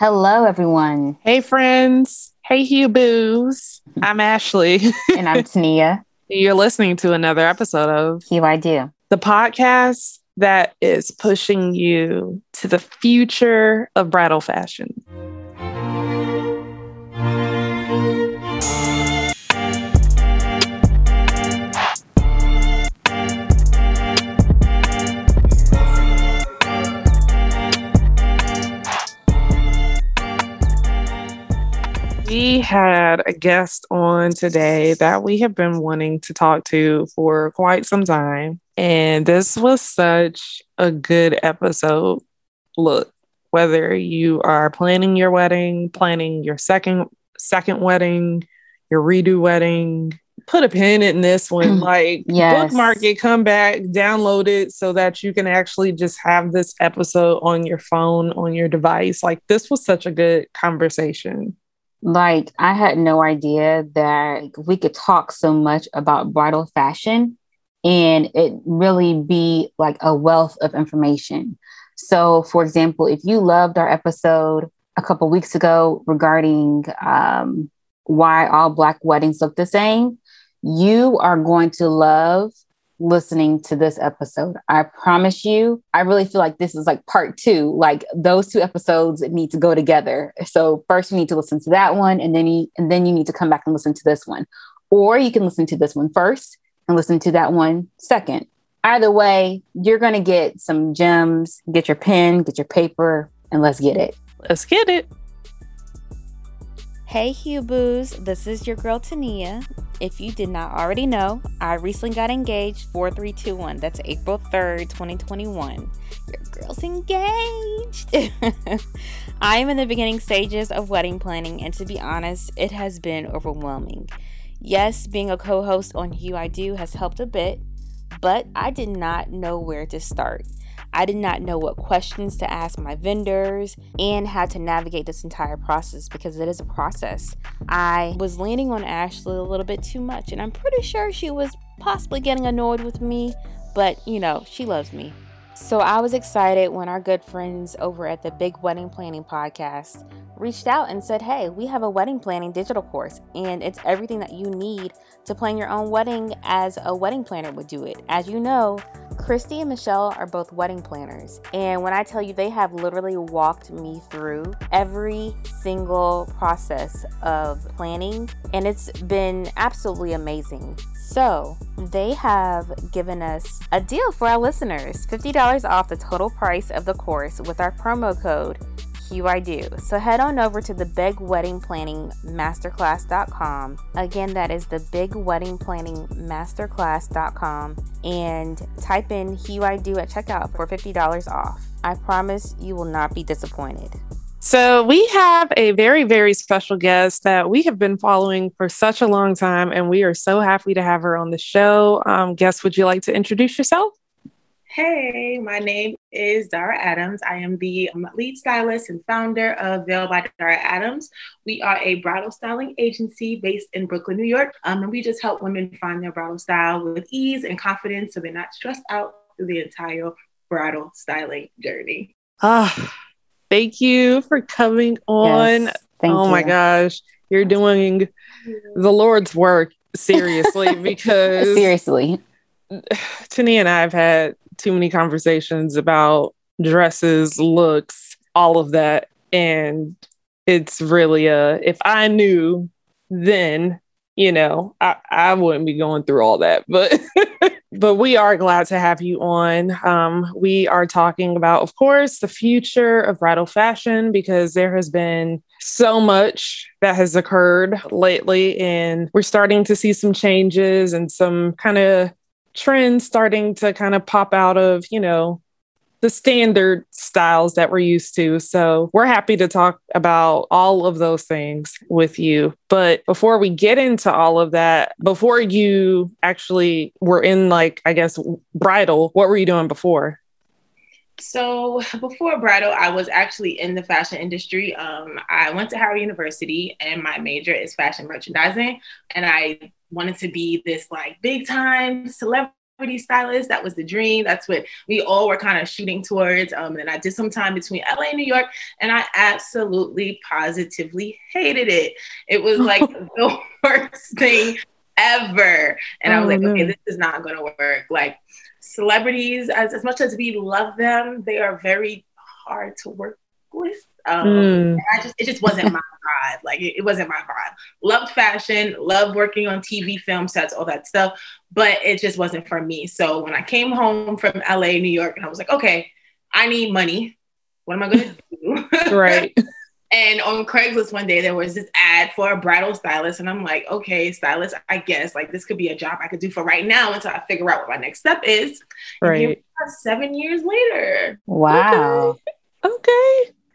Hello, everyone. Hey, friends. Hey, Hue Boos. I'm Ashley. and I'm Tania. You're listening to another episode of Hue I Do, the podcast that is pushing you to the future of bridal fashion. We had a guest on today that we have been wanting to talk to for quite some time. And this was such a good episode. Look, whether you are planning your wedding, planning your second second wedding, your redo wedding, put a pin in this one. Like yes. bookmark it, come back, download it so that you can actually just have this episode on your phone, on your device. Like this was such a good conversation. Like, I had no idea that we could talk so much about bridal fashion and it really be like a wealth of information. So, for example, if you loved our episode a couple weeks ago regarding um, why all Black weddings look the same, you are going to love listening to this episode. I promise you, I really feel like this is like part two. Like those two episodes need to go together. So first you need to listen to that one and then you and then you need to come back and listen to this one. Or you can listen to this one first and listen to that one second. Either way, you're going to get some gems. Get your pen, get your paper, and let's get it. Let's get it. Hey, Hue This is your girl Tania. If you did not already know, I recently got engaged 4321. That's April 3rd, 2021. Your girl's engaged. I am in the beginning stages of wedding planning, and to be honest, it has been overwhelming. Yes, being a co host on Hue I Do has helped a bit, but I did not know where to start. I did not know what questions to ask my vendors and how to navigate this entire process because it is a process. I was leaning on Ashley a little bit too much, and I'm pretty sure she was possibly getting annoyed with me, but you know, she loves me. So I was excited when our good friends over at the Big Wedding Planning Podcast reached out and said, Hey, we have a wedding planning digital course, and it's everything that you need to plan your own wedding as a wedding planner would do it. As you know, Christy and Michelle are both wedding planners. And when I tell you, they have literally walked me through every single process of planning, and it's been absolutely amazing. So, they have given us a deal for our listeners $50 off the total price of the course with our promo code I do. So head on over to the Big Wedding Planning Masterclass.com. Again, that is the Big Wedding Planning Masterclass.com and type in Hue I do at checkout for $50 off. I promise you will not be disappointed. So, we have a very, very special guest that we have been following for such a long time, and we are so happy to have her on the show. Um, guest, would you like to introduce yourself? Hey, my name is Dara Adams. I am the um, lead stylist and founder of Veil by Dara Adams. We are a bridal styling agency based in Brooklyn, New York. Um, and we just help women find their bridal style with ease and confidence so they're not stressed out through the entire bridal styling journey. Ah, thank you for coming on. Yes, oh you. my gosh, you're doing the Lord's work seriously because seriously. Tania and I have had too many conversations about dresses, looks, all of that. And it's really a, if I knew then, you know, I, I wouldn't be going through all that. But but we are glad to have you on. Um, we are talking about, of course, the future of bridal fashion because there has been so much that has occurred lately, and we're starting to see some changes and some kind of trends starting to kind of pop out of, you know, the standard styles that we're used to. So we're happy to talk about all of those things with you. But before we get into all of that, before you actually were in, like, I guess, bridal, what were you doing before? So before bridal, I was actually in the fashion industry. Um, I went to Howard University, and my major is fashion merchandising. And I wanted to be this like big time celebrity stylist. That was the dream. That's what we all were kind of shooting towards. Um, and I did some time between LA and New York, and I absolutely positively hated it. It was like the worst thing ever. And oh, I was like, no. okay, this is not going to work. Like celebrities, as, as much as we love them, they are very hard to work with. Um, mm. I just it just wasn't my vibe. Like it, it, wasn't my vibe. Loved fashion, loved working on TV, film sets, all that stuff, but it just wasn't for me. So when I came home from LA, New York, and I was like, okay, I need money. What am I gonna do? right. And on Craigslist one day, there was this ad for a bridal stylist. And I'm like, okay, stylist, I guess like this could be a job I could do for right now until I figure out what my next step is. Right. seven years later. Wow. Okay.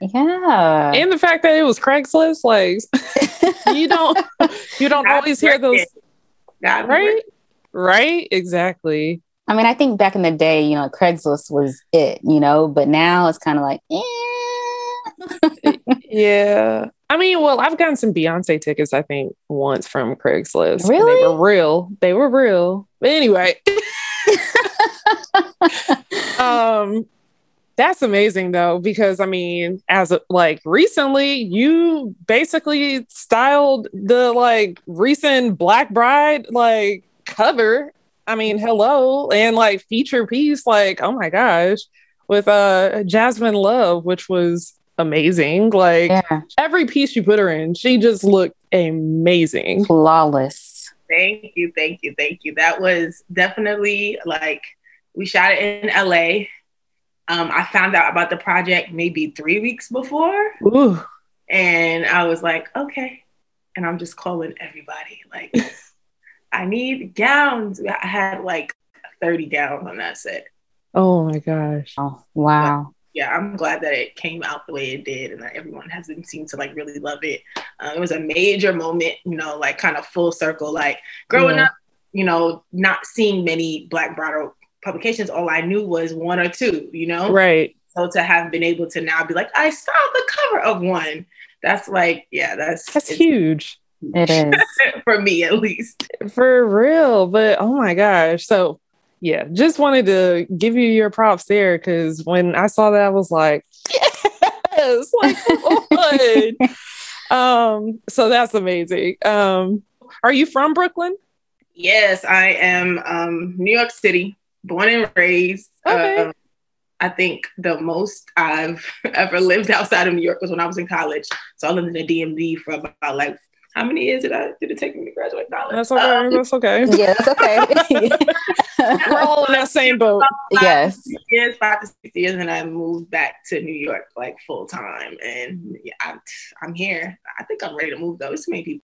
okay. Yeah. And the fact that it was Craigslist, like you don't you don't always hear those. right? Right? Exactly. I mean, I think back in the day, you know, Craigslist was it, you know, but now it's kind of like, eh yeah. I mean, well, I've gotten some Beyonce tickets, I think, once from Craigslist. Really? They were real. They were real. But anyway. um that's amazing though, because I mean, as a, like recently, you basically styled the like recent Black Bride like cover. I mean, hello, and like feature piece, like, oh my gosh, with uh Jasmine Love, which was amazing. Like yeah. every piece you put her in, she just looked amazing. Flawless. Thank you, thank you, thank you. That was definitely like we shot it in LA. Um, I found out about the project maybe three weeks before. Ooh. And I was like, okay. And I'm just calling everybody. Like, I need gowns. I had like 30 gowns on that set. Oh my gosh. Oh, wow yeah, I'm glad that it came out the way it did and that everyone has been seemed to like really love it. Uh, it was a major moment, you know, like kind of full circle. Like growing yeah. up, you know, not seeing many Black bridal publications, all I knew was one or two, you know? Right. So to have been able to now be like, I saw the cover of one. That's like, yeah, that's that's huge. It is for me at least. For real. But oh my gosh. So yeah, just wanted to give you your props there because when I saw that, I was like, yes, like um, so that's amazing. Um, are you from Brooklyn? Yes, I am. Um, New York City, born and raised. Okay. Uh, I think the most I've ever lived outside of New York was when I was in college. So I lived in the DMV for about like how many years did I did it take me to graduate college? That's okay. Um, that's okay. Yeah, that's okay. We're all in that same boat. yes. Years, five to six years, and I moved back to New York like full time, and yeah, I'm, I'm here. I think I'm ready to move though. It's many people.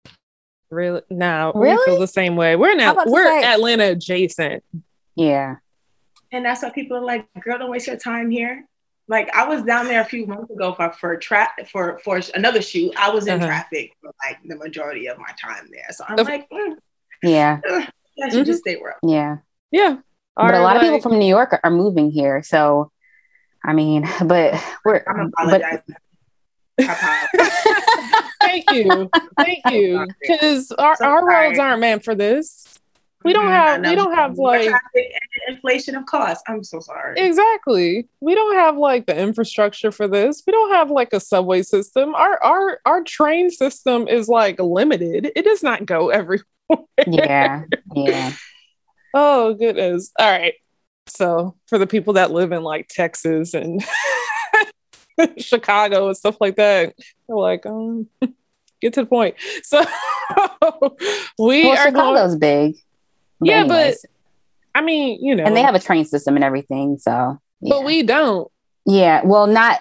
Really? No, really? we feel the same way. We're in we're say, Atlanta adjacent. Yeah. And that's why people are like, "Girl, don't waste your time here." Like I was down there a few months ago for for tra- for for another shoot. I was in uh-huh. traffic for like the majority of my time there, so I'm like, mm, yeah, I should mm-hmm. just stay where. Yeah, yeah. But a lot like, of people from New York are moving here, so I mean, but we're. I'm apologizing. But, Thank you, thank you, because our, our roads aren't meant for this. We don't mm-hmm. have we don't have like inflation of costs. I'm so sorry. Exactly. We don't have like the infrastructure for this. We don't have like a subway system. Our our our train system is like limited. It does not go everywhere. Yeah. Yeah. oh goodness. All right. So for the people that live in like Texas and Chicago and stuff like that, they're like, um, get to the point. So we well, are Chicago's going- big. But yeah, anyways. but I mean, you know, and they have a train system and everything. So, yeah. but we don't. Yeah, well, not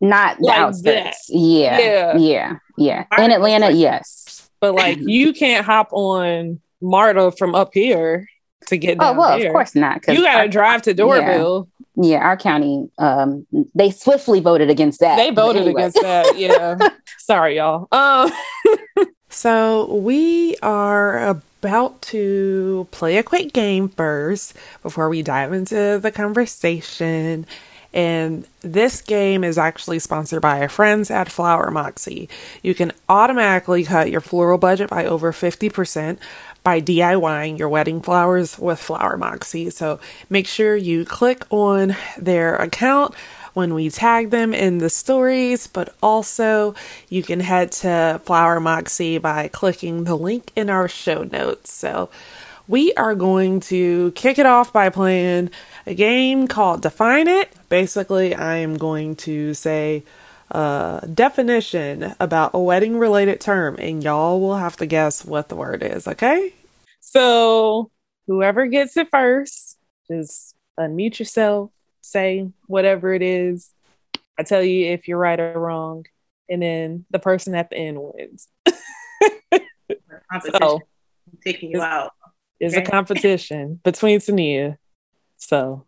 not the outskirts. Yeah, yeah, yeah, yeah. In Atlanta, yes, but like you can't hop on MARTA from up here to get. oh well, of course not. You got to drive to Doraville. Yeah. yeah. our county, um, they swiftly voted against that. They voted anyway. against that. Yeah, sorry, y'all. Um, so we are about to play a quick game first before we dive into the conversation. And this game is actually sponsored by our friends at Flower Moxie. You can automatically cut your floral budget by over 50% by DIYing your wedding flowers with Flower Moxie. So make sure you click on their account when we tag them in the stories, but also you can head to Flower Moxie by clicking the link in our show notes. So we are going to kick it off by playing a game called Define It. Basically, I am going to say a definition about a wedding related term, and y'all will have to guess what the word is, okay? So, whoever gets it first, just unmute yourself say whatever it is. I tell you if you're right or wrong, and then the person at the end wins. so, taking you out. It's okay. a competition between Tania. So,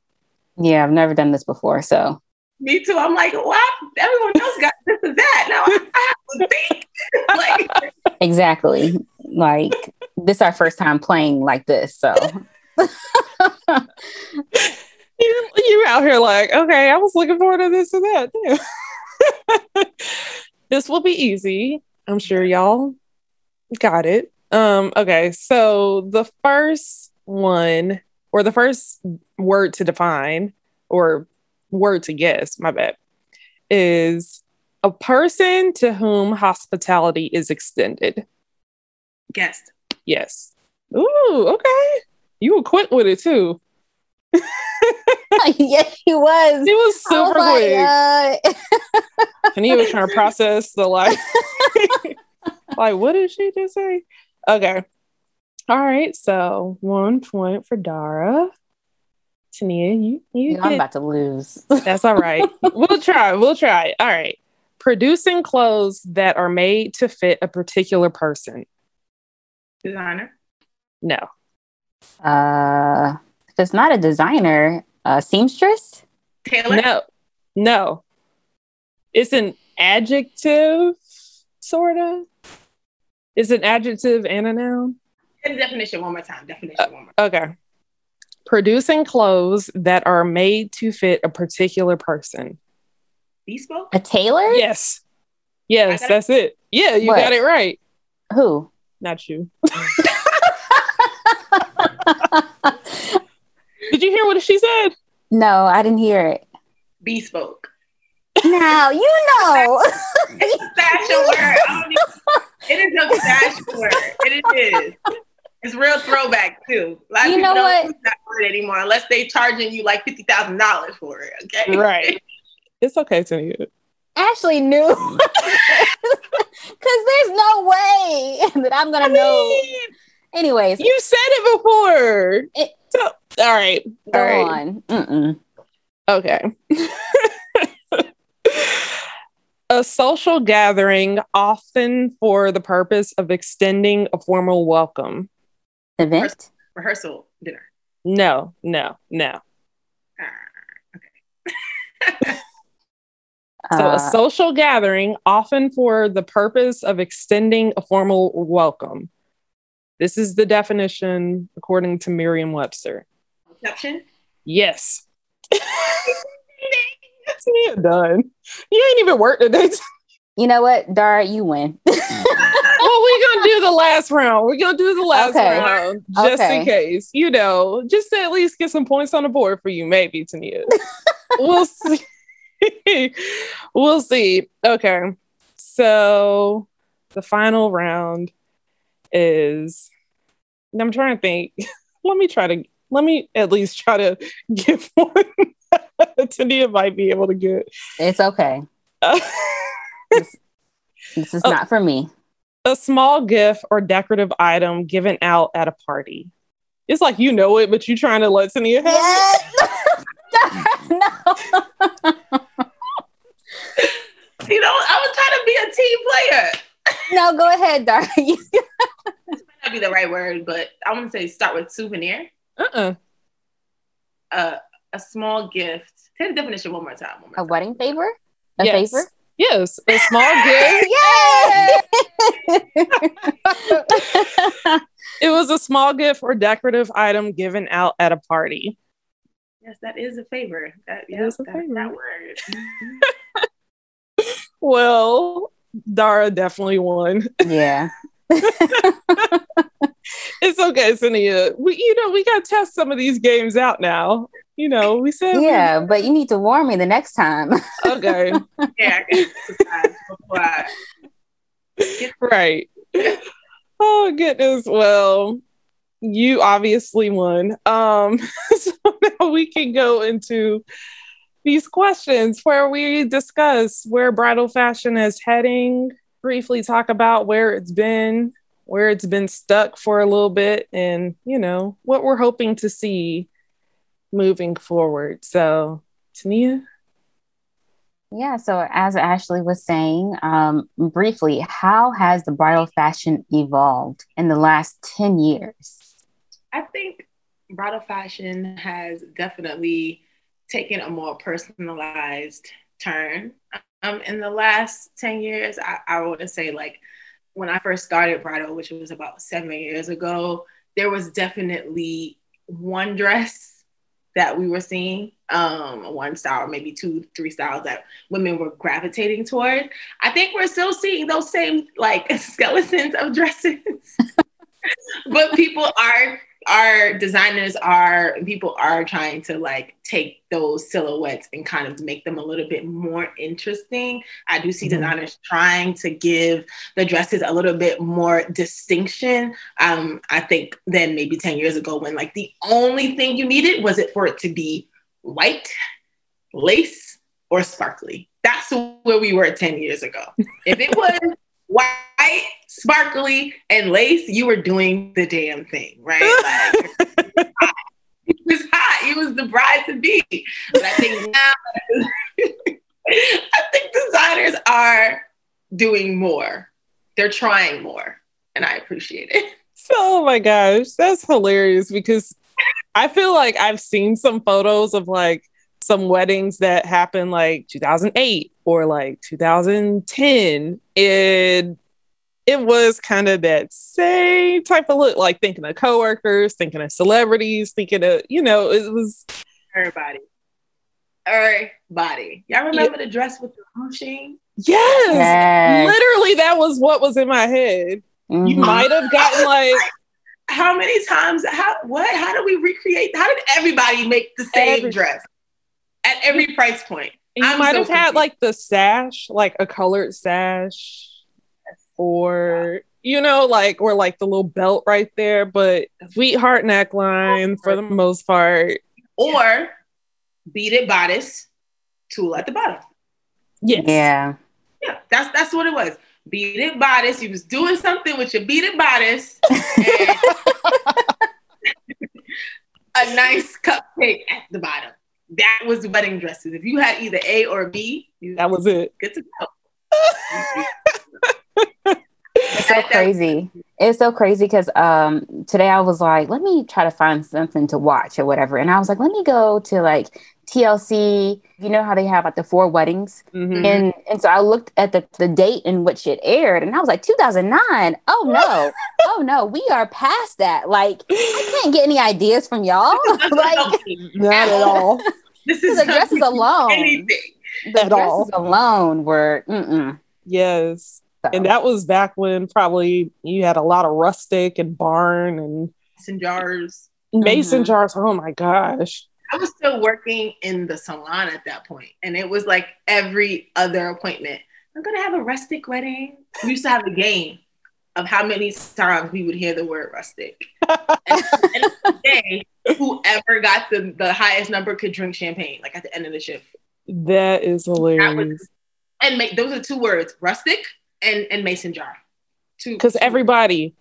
yeah, I've never done this before. So, me too. I'm like, what? Everyone else got this and that. Now I have to think. like, exactly. Like, this is our first time playing like this. So, you you out here like, okay, I was looking forward to this and that. this will be easy. I'm sure y'all got it. Um, okay, so the first one or the first word to define or word to guess, my bad, is a person to whom hospitality is extended. Guest. Yes. Ooh, okay. You were quick with it too. yes, he was. He was super oh quick. and he was trying to process the like, like, what did she just say? Okay. All right. So one point for Dara. Tania, you you. I'm about to lose. That's all right. we'll try. We'll try. All right. Producing clothes that are made to fit a particular person. Designer. No. Uh if it's not a designer, a seamstress? Tailor? No, no. It's an adjective, sort of. It's an adjective and a noun? definition one more time. Definition uh, one more. Time. Okay. Producing clothes that are made to fit a particular person. Bespoke? A tailor? Yes. Yes, that's it. Yeah, you what? got it right. Who? Not you. Did you hear what she said? No, I didn't hear it. Bespoke. Now you know. it's a fashion word. it is a fashion word. It is. It's real throwback too. A lot you know what? Not word anymore unless they charging you like fifty thousand dollars for it. Okay. Right. It's okay to you. Ashley knew because there's no way that I'm gonna I know. Anyways, you said it before. It, so, all right. Go all right. on. Mm-mm. Okay. a social gathering, often for the purpose of extending a formal welcome. Event? Rehearsal dinner. No, no, no. Uh, okay. so, uh, a social gathering, often for the purpose of extending a formal welcome. This is the definition according to Merriam Webster. Reception? Yes. yeah, done. You ain't even worked today. You know what, Dara, you win. well, we're gonna do the last round. We're gonna do the last okay. round just okay. in case. You know, just to at least get some points on the board for you, maybe Tania. we'll see. we'll see. Okay, so the final round is. I'm trying to think. let me try to let me at least try to give one Tania might be able to get. It's okay. Uh, this, this, is not for me. A small gift or decorative item given out at a party. It's like you know it, but you're trying to let Tania have yes. it. no. you know, I was trying to be a team player. no, go ahead, darling. this might not be the right word, but I want to say start with souvenir. Uh-uh. Uh, a small gift. Say the definition one more time. One more a time. wedding favor? A yes. favor? Yes, a small gift. it was a small gift or decorative item given out at a party. Yes, that is a favor. That, That yes, is a that, favor. that word. Well, Dara definitely won. Yeah. It's okay, Sania. We, you know, we got to test some of these games out now. You know, we said, we- yeah, but you need to warn me the next time. okay, yeah, I can exercise before I right. Oh goodness. Well, you obviously won. Um, so now we can go into these questions where we discuss where bridal fashion is heading, briefly talk about where it's been, where it's been stuck for a little bit, and you know what we're hoping to see moving forward. So, Tania, Yeah, so as Ashley was saying, um, briefly, how has the bridal fashion evolved in the last 10 years? I think bridal fashion has definitely taken a more personalized turn. Um, in the last 10 years, I, I want to say, like, when I first started bridal, which was about seven years ago, there was definitely one dress that we were seeing, um, one style, maybe two, three styles that women were gravitating toward. I think we're still seeing those same like skeletons of dresses, but people are our designers are people are trying to like take those silhouettes and kind of make them a little bit more interesting. I do see Mhm. designers trying to give the dresses a little bit more distinction. Um, I think than maybe 10 years ago when like the only thing you needed was it for it to be white, lace, or sparkly. That's where we were 10 years ago. If it was white, sparkly, and lace, you were doing the damn thing, right? Like, it was hot. It was the bride to be. But I think now, I think designers are doing more. They're trying more, and I appreciate it. So, oh my gosh, that's hilarious because I feel like I've seen some photos of like some weddings that happened like 2008 or like 2010. And it was kind of that same type of look, like thinking of coworkers, thinking of celebrities, thinking of, you know, it was, Everybody. Everybody. Y'all remember the dress with the ruching? yes, Yes. literally, that was what was in my head. You Mhm. might have gotten like, How many times? How what? How do we recreate? How did everybody make the same Every- dress at every price point? you I'm might so have had like the sash, like a colored sash, or you know, like or like the little belt right there, but sweetheart neckline for the most part. Or beaded bodice, tulle at the bottom. Yes. Yeah. Yeah, that's that's what it was. Beaded bodice. You was doing something with your beaded bodice and a nice cupcake at the bottom. That was the wedding dresses. If you had either A or B, you That was it. good to go. It's so crazy. It's so crazy because um today I was like, let me try to find something to watch or whatever. And I was like, let me go to like TLC. You know how they have like the four weddings? Mhm. And and so I looked at the, the date in which it aired and I was like, 2009. Oh no. oh no, we are past that. Like I can't get any ideas from y'all. like Not at all. this is the dresses alone. anything. the At all. dresses alone were mm-mm. Yes. So, And that was back when probably you had a lot of rustic and barn and Mason jars. mason Mhm. jars. Oh my gosh. I was still working in the salon at that point, and it was like every other appointment. I'm gonna have a rustic wedding. We used to have a game of how many times we would hear the word rustic. And at the end of the day, whoever got the, the highest number could drink champagne, like at the end of the shift. That is hilarious. And make those are two words: rustic and and mason jar. Two because everybody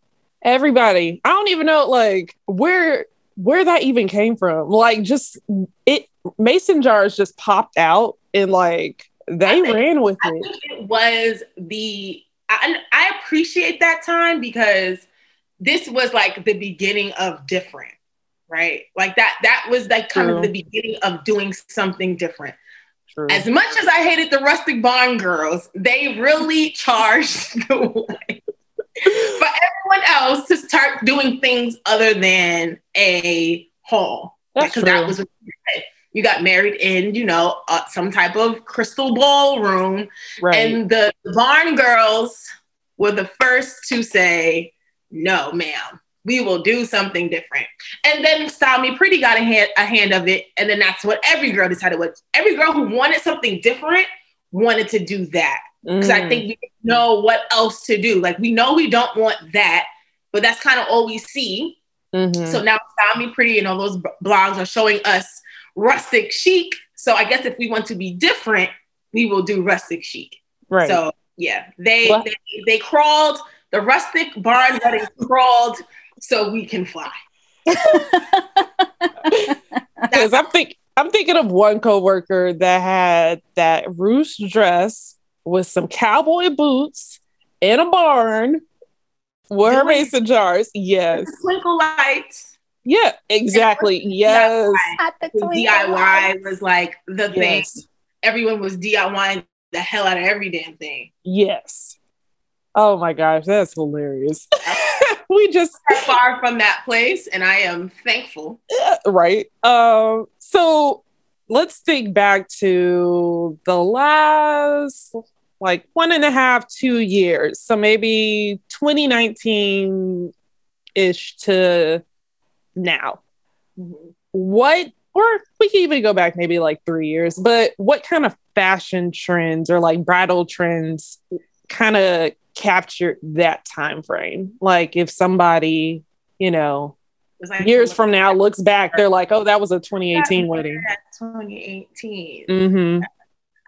everybody i don't even know like where where that even came from like just it mason jars just popped out and like they think- ran with I it it was the I, I appreciate that time because this was like the beginning of different, right? Like that that was like kind True. of the beginning of doing something different. True. As much as I hated the rustic barn girls, they really charged the way for everyone else to start doing things other than a hall. Because that was what you. You got married in, you know, uh, some type of crystal ballroom. Right. And the barn girls were the first to say, no, ma'am, we will do something different. And then Style Me Pretty got a hand, a hand of it. And then that's what every girl decided was every girl who wanted something different wanted to do that. Because I Mm. think we know what else to do. Like we know we don't want that, but that's kind of all we see. Mhm. So now Style Me Pretty and all those b- blogs are showing us rustic chic. So I guess if we want to be different, we will do rustic chic. right. So yeah, they, they they crawled. The rustic barn wedding crawled so we can fly. Because I'm think I'm thinking of one coworker that had that roost dress with some cowboy boots in a barn with her mason jars. Yes. Twinkle lights. Yeah, exactly. Yes. At the The Twinkle DIY was like the thing. Yes. Everyone was DIYing the hell out of every damn thing. Yes. Oh my gosh, that's hilarious. we just Far from that place, and I am thankful. right. Um, so let's think back to the last like one and a half, two years. So maybe 2019 ish to now. What, or we can even go back maybe like three years, but what kind of fashion trends or like bridal trends kind of captured that time frame? Like if somebody, you know, like years from now looks back, they're like, oh, that was a 2018 wedding. 2018. hmm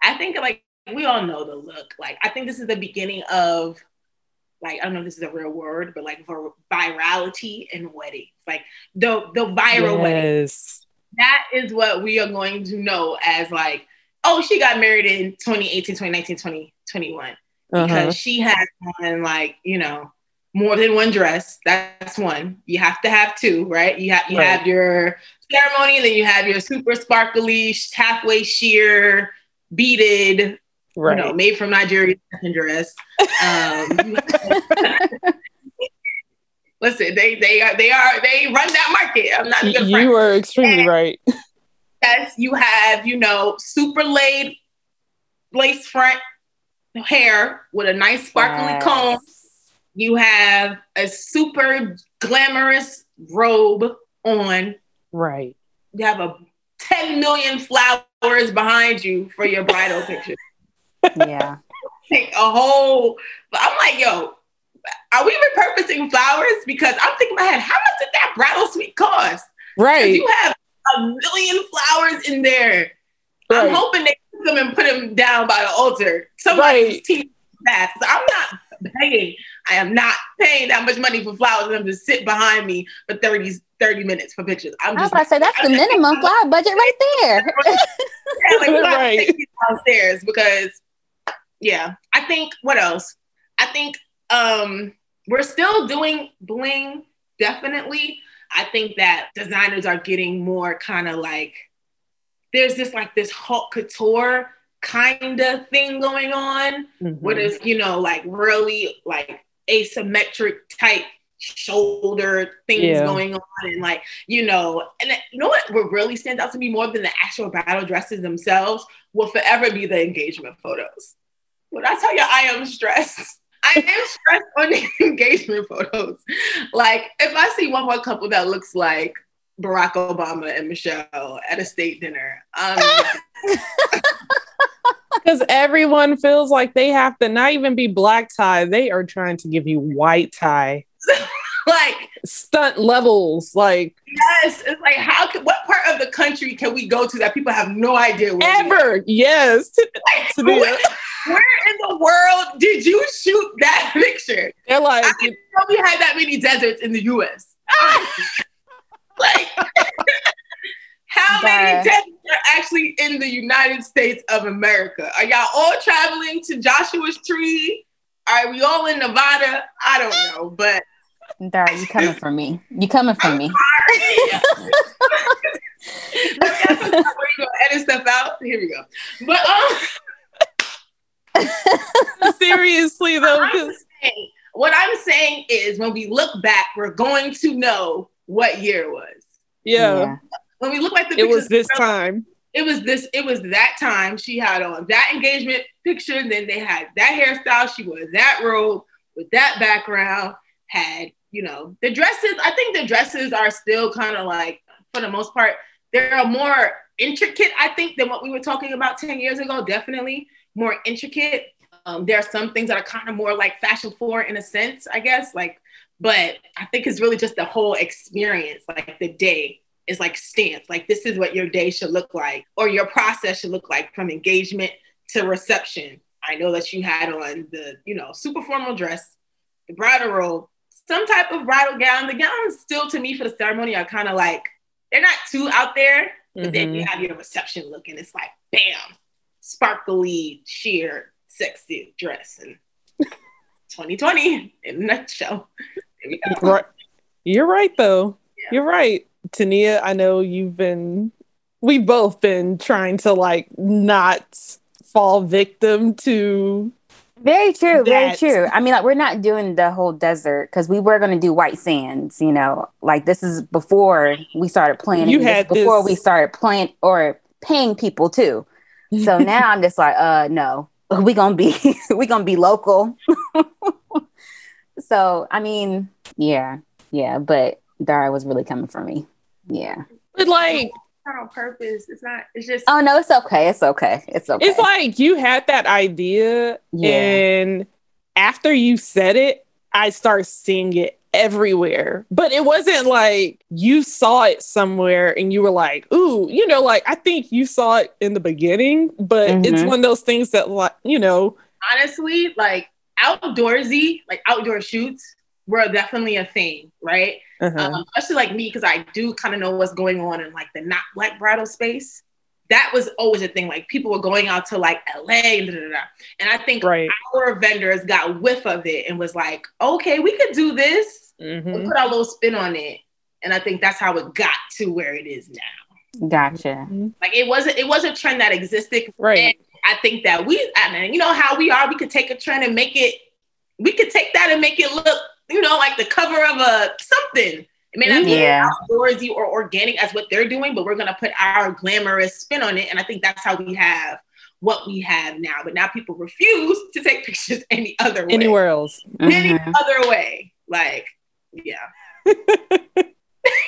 I think like we all know the look. Like I think this is the beginning of like I don't know if this is a real word, but like vir- virality in weddings. Like the the viral wedding. Yes. That is what we are going to know as like, oh, she got married in 2018, 2019, 2021. Because Uh-huh. she has on like, you know, more than one dress. That's one. You have to have two, right? You have you Right. have your ceremony, and then you have your super sparkly, halfway sheer, beaded, Right. you know, made from Nigeria dress. Um, listen, they they are they are they run that market. I'm not you front. were extremely right. Yes, you have you know super laid lace front hair with a nice sparkly Yes. comb. You have a super glamorous robe on. Right. You have a 10 million flowers behind you for your bridal picture. Yeah. Take a whole. I'm like, yo, are we repurposing flowers? Because I'm thinking in my head, how much did that bridal suite cost? Right. You have a million flowers in there. I'm hoping they put them and put them down by the altar. Somebody's Right. team that. I'm not paying. I am not paying that much money for flowers and them to sit behind me for 30, 30 minutes for pictures. I'm I was just about to say that's the minimum flower budget right there. Yeah, like, Right. downstairs because yeah i think what else i think um we're still doing bling definitely i think that designers are getting more kind of like there's this like this haute couture kind of thing going on Mhm. where there's you know like really like asymmetric type shoulder things Yeah. going on and like you know and you know what what really stands out to me more than the actual battle dresses themselves will forever be the engagement photos when i tell you i am stressed i am stressed on the engagement photos like if i see one more couple that looks like barack obama and michelle at a state dinner um Because everyone feels like they have to not even be black tie. They are trying to give you white tie. like Stunt levels. Like Yes, it's like how can what part of the country can we go to that people have no idea where ever. Yes. Like, where, in the world did you shoot that picture? They're like, I didn't know we had that many deserts in the U.S. like, how many deserts are actually in the United States of America? Are y'all all traveling to Joshua's Tree? Are we all in Nevada? I don't know, but Dara, you coming for me. You coming for me. yeah. Let's get to the where you gonna edit stuff out. Here we go. But um, seriously though, 'cause- saying- what I'm saying is when we look back, we're going to know what year it was. yeah, When we look at the it was this time. it was this, it was that time she had on that engagement picture, and then they had that hairstyle, she wore that robe with that background, had, you know, the dresses. I think the dresses are still kind of like, for the most part, they're more intricate, I think, than what we were talking about 10 years ago, definitely more intricate. Um, there are some things that are kind of more like fashion forward in a sense, I guess. Like, but I think it's really just the whole experience, like the day is like stamped. Like this is what your day should look like, or your process should look like from engagement to reception. I know that you had on the, you know, super formal dress, the bridal robe, some type of bridal gown. The gowns still to me for the ceremony are kind of like they're not too out there, but mm-hmm. then you mm-hmm. have your reception look and it's like bam, sparkly, sheer, sexy dress. And 2020 in a nutshell. Right. You're right though. Yeah. You're right. Tania, I know you've been we've both been trying to like not fall victim to very true, very true. I mean, like we're not doing the whole desert because we were going to do white sands. You know, like this is before we started planning. You had before this... we started playing or paying people too. So now I'm just like, uh, no, we gonna be we gonna be local. so I mean, yeah, yeah, but Dara was really coming for me. Yeah, but like on purpose. It's not. It's just. Oh no, it's okay. It's okay. It's okay. It's like you had that idea, yeah. and after you said it, I start seeing it everywhere. But it wasn't like you saw it somewhere and you were like, "Ooh," you know. Like I think you saw it in the beginning, but mm-hmm. it's one of those things that, like, you know. Honestly, like outdoorsy, like outdoor shoots were definitely a thing, right? Uh-huh. Um, especially like me, because I do kind of know what's going on in like the not black bridal space. That was always a thing. Like people were going out to like LA, and, da, da, da. and I think right. our vendors got whiff of it and was like, okay, we could do this mm-hmm. and put our little spin on it. And I think that's how it got to where it is now. Gotcha. Mm-hmm. Like it wasn't it was a trend that existed. Right. And I think that we, and you know how we are, we could take a trend and make it, we could take that and make it look you know, like the cover of a something. It may not yeah. be outdoorsy or organic as what they're doing, but we're gonna put our glamorous spin on it. And I think that's how we have what we have now. But now people refuse to take pictures any other way. Anywhere else. Any mm-hmm. other way. Like, yeah.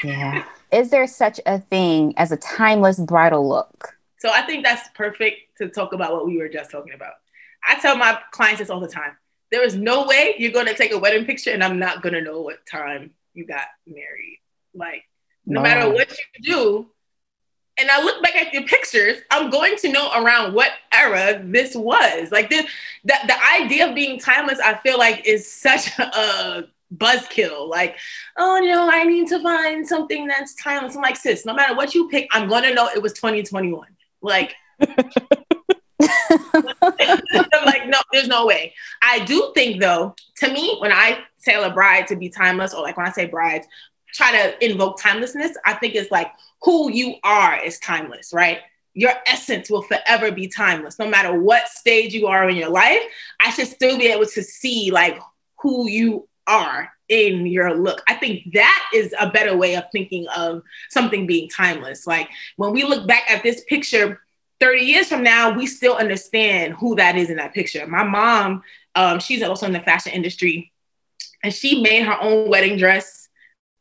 yeah. Is there such a thing as a timeless bridal look? So I think that's perfect to talk about what we were just talking about. I tell my clients this all the time there is no way you're going to take a wedding picture and I'm not going to know what time you got married. Like, no, no matter what you do, and I look back at your pictures, I'm going to know around what era this was. Like this, that the idea of being timeless, I feel like is such a buzzkill. Like, oh no, I need to find something that's timeless. I'm like, sis, no matter what you pick, I'm gonna know it was 2021. Like I'm like, no, there's no way. I do think though, to me, when I tell a bride to be timeless, or like when I say brides, try to invoke timelessness, I think it's like who you are is timeless, right? Your essence will forever be timeless. No matter what stage you are in your life, I should still be able to see like who you are in your look. I think that is a better way of thinking of something being timeless. Like when we look back at this picture, 30 years from now, we still understand who that is in that picture. My mom, um, she's also in the fashion industry, and she made her own wedding dress.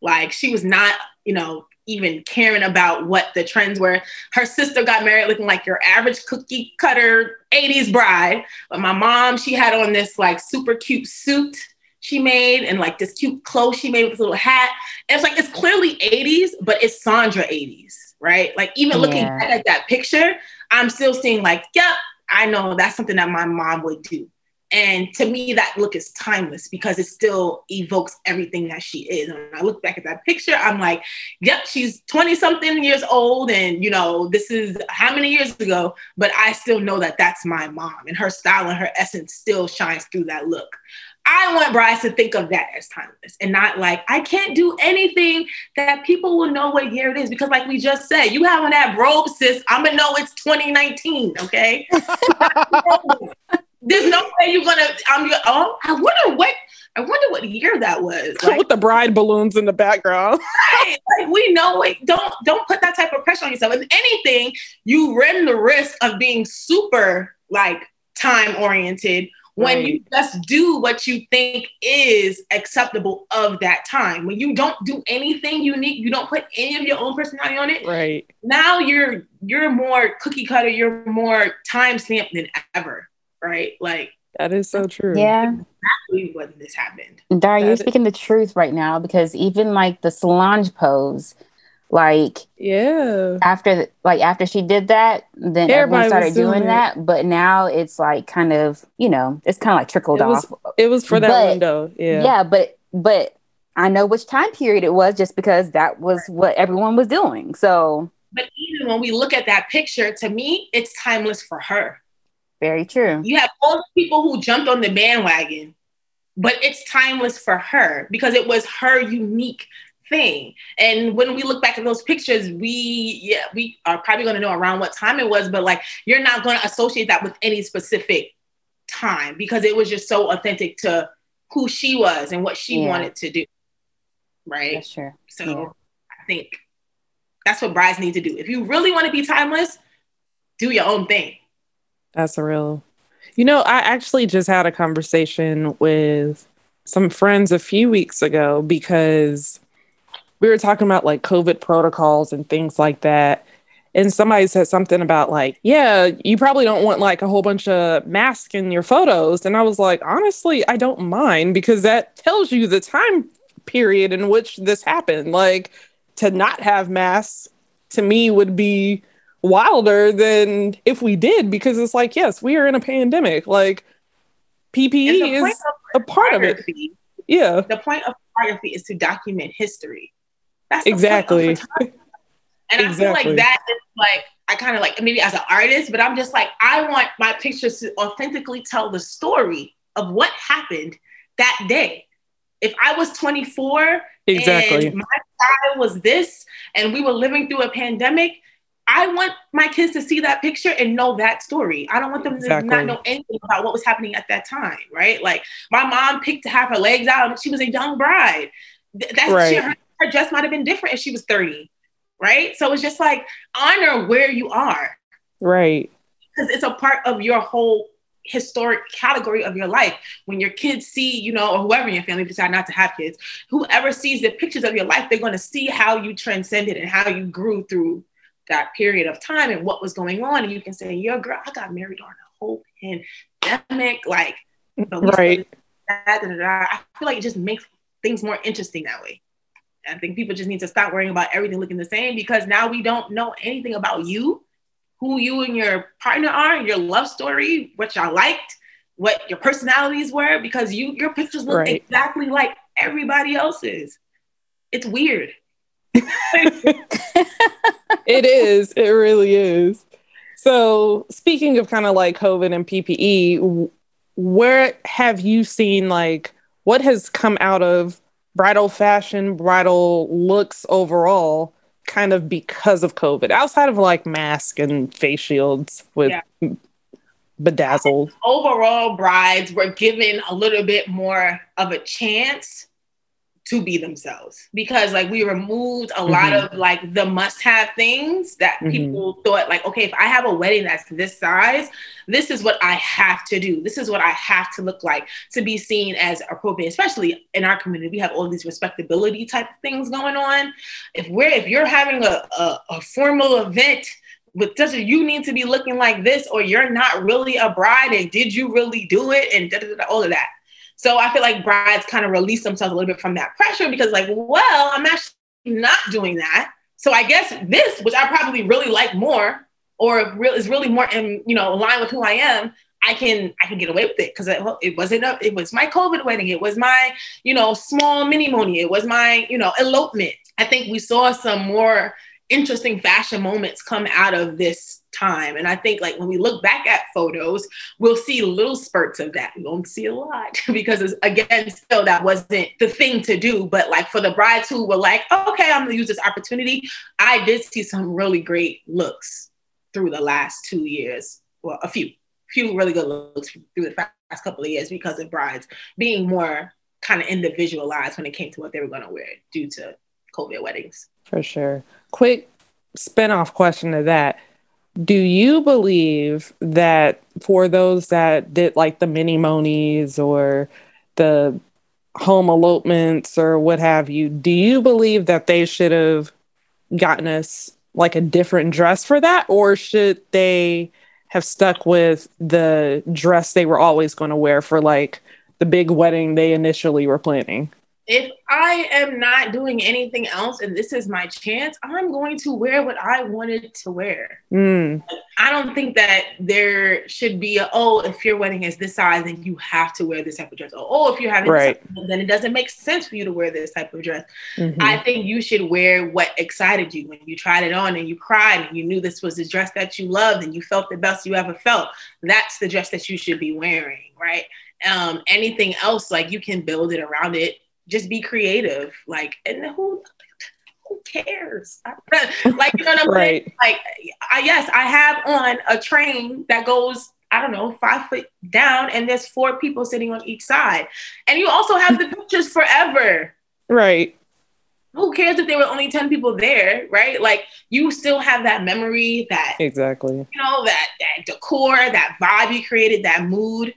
Like she was not, you know, even caring about what the trends were. Her sister got married looking like your average cookie cutter 80s bride. But my mom, she had on this like super cute suit she made and like this cute clothes she made with this little hat. And it's like it's clearly 80s, but it's Sandra 80s, right? Like even yeah. looking at that picture, I'm still seeing like, yep, I know that's something that my mom would do. And to me, that look is timeless because it still evokes everything that she is. And when I look back at that picture, I'm like, yep, she's 20 something years old. And, you know, this is how many years ago, but I still know that that's my mom and her style and her essence still shines through that look. I want brides to think of that as timeless and not like, I can't do anything that people will know what year it is. Because, like we just said, you have on that robe, sis, I'm gonna know it's 2019, okay? There's no way you're gonna, I'm oh, I wonder what I wonder what year that was. Like, With the bride balloons in the background. right. Like we know it. don't don't put that type of pressure on yourself. If anything, you run the risk of being super like time oriented when right. you just do what you think is acceptable of that time. When you don't do anything unique, you don't put any of your own personality on it. Right. Now you're you're more cookie cutter, you're more time stamped than ever. Right. Like that is so true. Yeah. Exactly what this happened. Dara, you're speaking the truth right now because even like the Solange pose, like yeah. after like after she did that then Everybody everyone started doing, that. But now it's like kind of you know it's kind of like trickled it was, off. it was for that but, window. Yeah. yeah but but i know which time period it was just because that was what everyone was doing. So but even when we look at that picture to me it's timeless for her. Very true. You have all the people who jumped on the bandwagon but it's timeless for her because it was her unique thing. And when we look back at those pictures, we yeah, we are probably going to know around what time it was, but like you're not going to associate that with any specific time because it was just so authentic to who she was and what she yeah. wanted to do. Right? That's true. So yeah. I think that's what brides need to do. If you really want to be timeless, do your own thing. That's a real. You know, I actually just had a conversation with some friends a few weeks ago because we were talking about like COVID protocols and things like that. And somebody said something about like, yeah, you probably don't want like a whole bunch of masks in your photos. And I was like, honestly, I don't mind because that tells you the time period in which this happened. Like to not have masks to me would be wilder than if we did because it's like, yes, we are in a pandemic. Like PPE is a part of it. Yeah. The point of photography is to document history. That's exactly. and exactly. I feel like that is like I kind of like maybe as an artist, but I'm just like I want my pictures to authentically tell the story of what happened that day. If I was 24 exactly. and my child was this and we were living through a pandemic, I want my kids to see that picture and know that story. I don't want them exactly. to not know anything about what was happening at that time, right? Like my mom picked to have her legs out and she was a young bride. That's right. she, her her dress might have been different if she was 30, right? So it's just like honor where you are. Right. Because it's a part of your whole historic category of your life. When your kids see, you know, or whoever in your family decide not to have kids, whoever sees the pictures of your life, they're going to see how you transcended and how you grew through that period of time and what was going on. And you can say, "Your girl, I got married on a whole pandemic." Like, right. That, I feel like it just makes things more interesting that way. I think people just need to stop worrying about everything looking the same because now we don't know anything about you, who you and your partner are, your love story, what y'all liked, what your personalities were, because you your pictures look right. exactly like everybody else's. It's weird. it is. It really is. So, speaking of kind of like COVID and PPE, where have you seen like what has come out of bridal fashion, bridal looks overall, kind of because of COVID, outside of like mask and face shields with yeah. bedazzled. Overall, brides were given a little bit more of a chance to be themselves. Because like we removed a mm-hmm. lot of like the must have things that mm-hmm. people thought like okay if i have a wedding that's this size this is what i have to do. This is what i have to look like to be seen as appropriate especially in our community. We have all these respectability type of things going on. If we're if you're having a, a, a formal event with just you need to be looking like this or you're not really a bride and did you really do it and all of that so I feel like brides kind of release themselves a little bit from that pressure because, like, well, I'm actually not doing that. So I guess this, which I probably really like more, or real is really more in you know aligned with who I am, I can I can get away with it because it, it wasn't a, it was my COVID wedding, it was my you know small mini moni, it was my you know elopement. I think we saw some more interesting fashion moments come out of this time. And I think like when we look back at photos, we'll see little spurts of that. We won't see a lot because again, still that wasn't the thing to do. But like for the brides who were like, oh, okay, I'm gonna use this opportunity, I did see some really great looks through the last two years. Well, a few, few really good looks through the past couple of years because of brides being more kind of individualized when it came to what they were to wear due to COVID weddings. For sure. Quick spin-off question to that. Do you believe that for those that did like the mini monies or the home elopements or what have you, do you believe that they should have gotten us like a different dress for that? Or should they have stuck with the dress they were always going to wear for like the big wedding they initially were planning? If I am not doing anything else and this is my chance, I'm going to wear what I wanted to wear. Mm. I don't think that there should be a, oh, if your wedding is this size, then you have to wear this type of dress. Or, oh, if you're having right. this, then it doesn't make sense for you to wear this type of dress. Mm-hmm. I think you should wear what excited you when you tried it on and you cried and you knew this was the dress that you loved and you felt the best you ever felt. That's the dress that you should be wearing, right? Um, anything else, like you can build it around it just be creative. Like, and who who cares? like, you know what I'm right. saying? Like, I, yes, I have on a train that goes, I don't know, five foot down, and there's four people sitting on each side. And you also have the pictures forever. Right. Who cares if there were only 10 people there, right? Like you still have that memory, that exactly, you know, that that decor, that vibe you created, that mood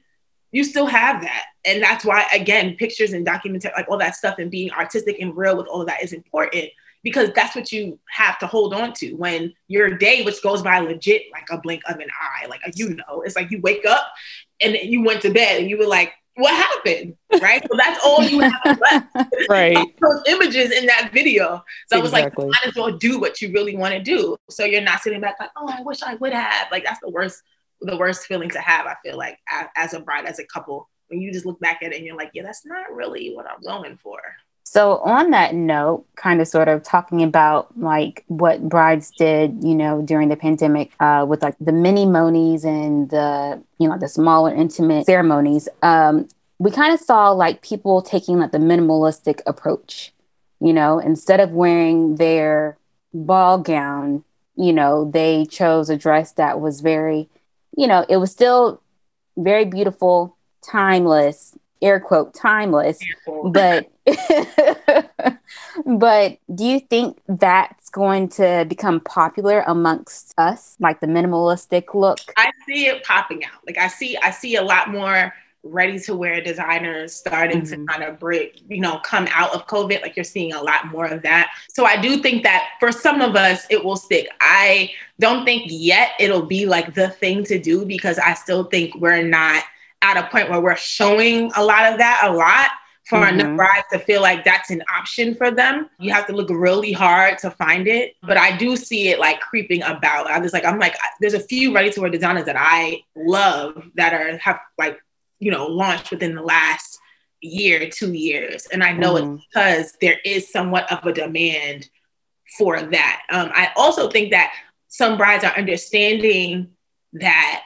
you still have that. And that's why, again, pictures and documentary, like all that stuff and being artistic and real with all of that is important because that's what you have to hold on to when your day, which goes by legit like a blink of an eye, like you know, it's like you wake up and you went to bed and you were like, what happened? Right. so that's all you have left. right. Those images in that video. So exactly. I was like, might as well do what you really want to do. So you're not sitting back like, oh, I wish I would have. Like that's the worst the worst feeling to have. I feel like as a bride, as a couple, when you just look back at it and you're like, yeah, that's not really what I'm going for. So on that note, kind of sort of talking about like what brides did, you know, during the pandemic, uh, with like the mini monies and the, you know, the smaller intimate ceremonies. Um, we kind of saw like people taking like the minimalistic approach, you know, instead of wearing their ball gown, you know, they chose a dress that was very you know, it was still very beautiful, timeless, air quote timeless. But but do you think that's going to become popular amongst us, like the minimalistic look? I see it popping out. Like I see I see a lot more ready to wear designers starting mm-hmm. to kind of break, you know, come out of COVID. Like you're seeing a lot more of that. So I do think that for some of us, it will stick. I don't think yet it'll be like the thing to do because I still think we're not at a point where we're showing a lot of that a lot for mm-hmm. enough brides to feel like that's an option for them. You have to look really hard to find it. But I do see it like creeping about. I was like, I'm like, there's a few ready to wear designers that I love that are have like you know, launched within the last year, two years. And I know mm-hmm. it's because there is somewhat of a demand for that. Um, I also think that some brides are understanding that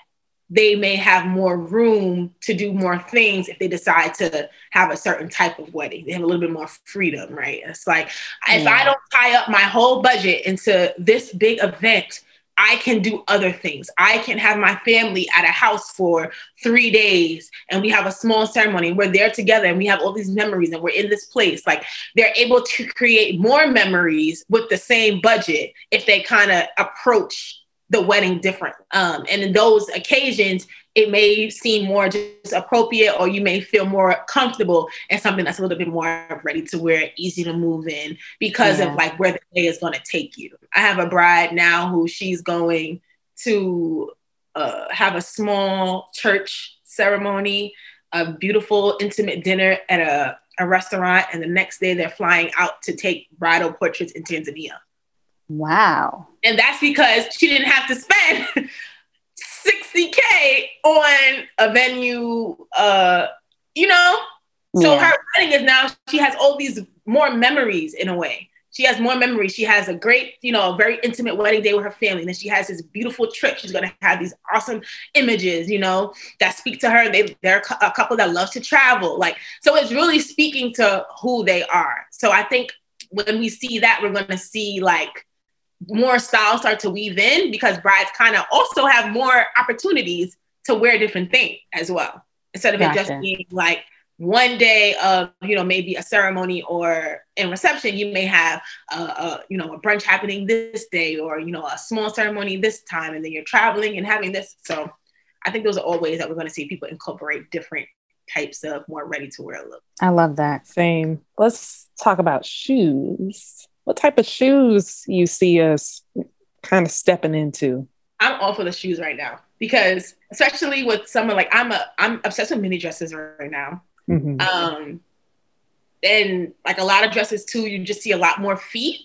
they may have more room to do more things if they decide to have a certain type of wedding. They have a little bit more freedom, right? It's like yeah. if I don't tie up my whole budget into this big event, I can do other things. I can have my family at a house for three days and we have a small ceremony. We're there together and we have all these memories and we're in this place. Like they're able to create more memories with the same budget if they kind of approach the wedding different. Um, and in those occasions, it may seem more just appropriate or you may feel more comfortable in something that's a little bit more ready to wear, easy to move in because yeah. of like where the day is going to take you. I have a bride now who she's going to uh, have a small church ceremony, a beautiful intimate dinner at a, a restaurant, and the next day they're flying out to take bridal portraits in Tanzania. Wow. And that's because she didn't have to spend 60K on a venue, uh, you know? So yeah. her wedding is now, she has all these more memories in a way. She has more memories. She has a great, you know, a very intimate wedding day with her family. And then she has this beautiful trip. She's going to have these awesome images, you know, that speak to her. They, they're a couple that love to travel. Like, so it's really speaking to who they are. So I think when we see that, we're going to see like more styles start to weave in because brides kind of also have more opportunities to wear different things as well. Instead of gotcha. it just being like one day of you know maybe a ceremony or in reception you may have a, a, you know a brunch happening this day or you know a small ceremony this time and then you're traveling and having this. So i think those are all ways that we're going to see people incorporate different types of more ready to wear look i love that. Same. Let's talk about shoes what type of shoes you see us kind of stepping into i'm all for the shoes right now because especially with someone like i'm a i'm obsessed with mini dresses right now Mm-hmm. Um, and like a lot of dresses too, you just see a lot more feet.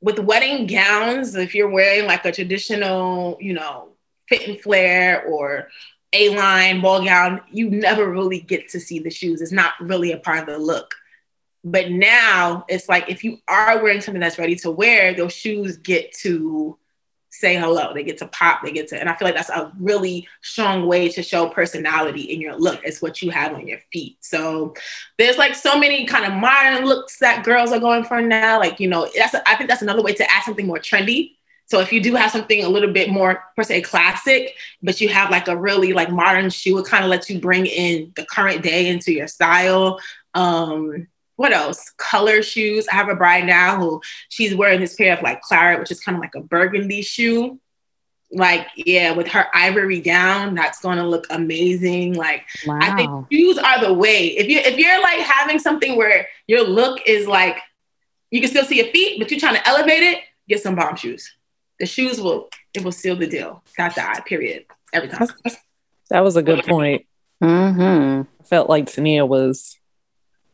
With wedding gowns, if you're wearing like a traditional, you know, fit and flare or A-line ball gown, you never really get to see the shoes. It's not really a part of the look. But now it's like if you are wearing something that's ready to wear, those shoes get to say hello. They get to pop. They get to, and I feel like that's a really strong way to show personality in your look. It's what you have on your feet. So there's like so many kind of modern looks that girls are going for now. Like you know, that's I think that's another way to add something more trendy. So if you do have something a little bit more per se classic, but you have like a really like modern shoe, it kind of lets you bring in the current day into your style. Um, what else? Color shoes. I have a bride now who she's wearing this pair of like claret, which is kind of like a burgundy shoe. Like, yeah, with her ivory gown, that's gonna look amazing. Like, wow. I think shoes are the way. If you if you're like having something where your look is like you can still see your feet, but you're trying to elevate it, get some bomb shoes. The shoes will it will seal the deal. That's the eye, period. Every time. That was a good point. Mm-hmm. I felt like Tania was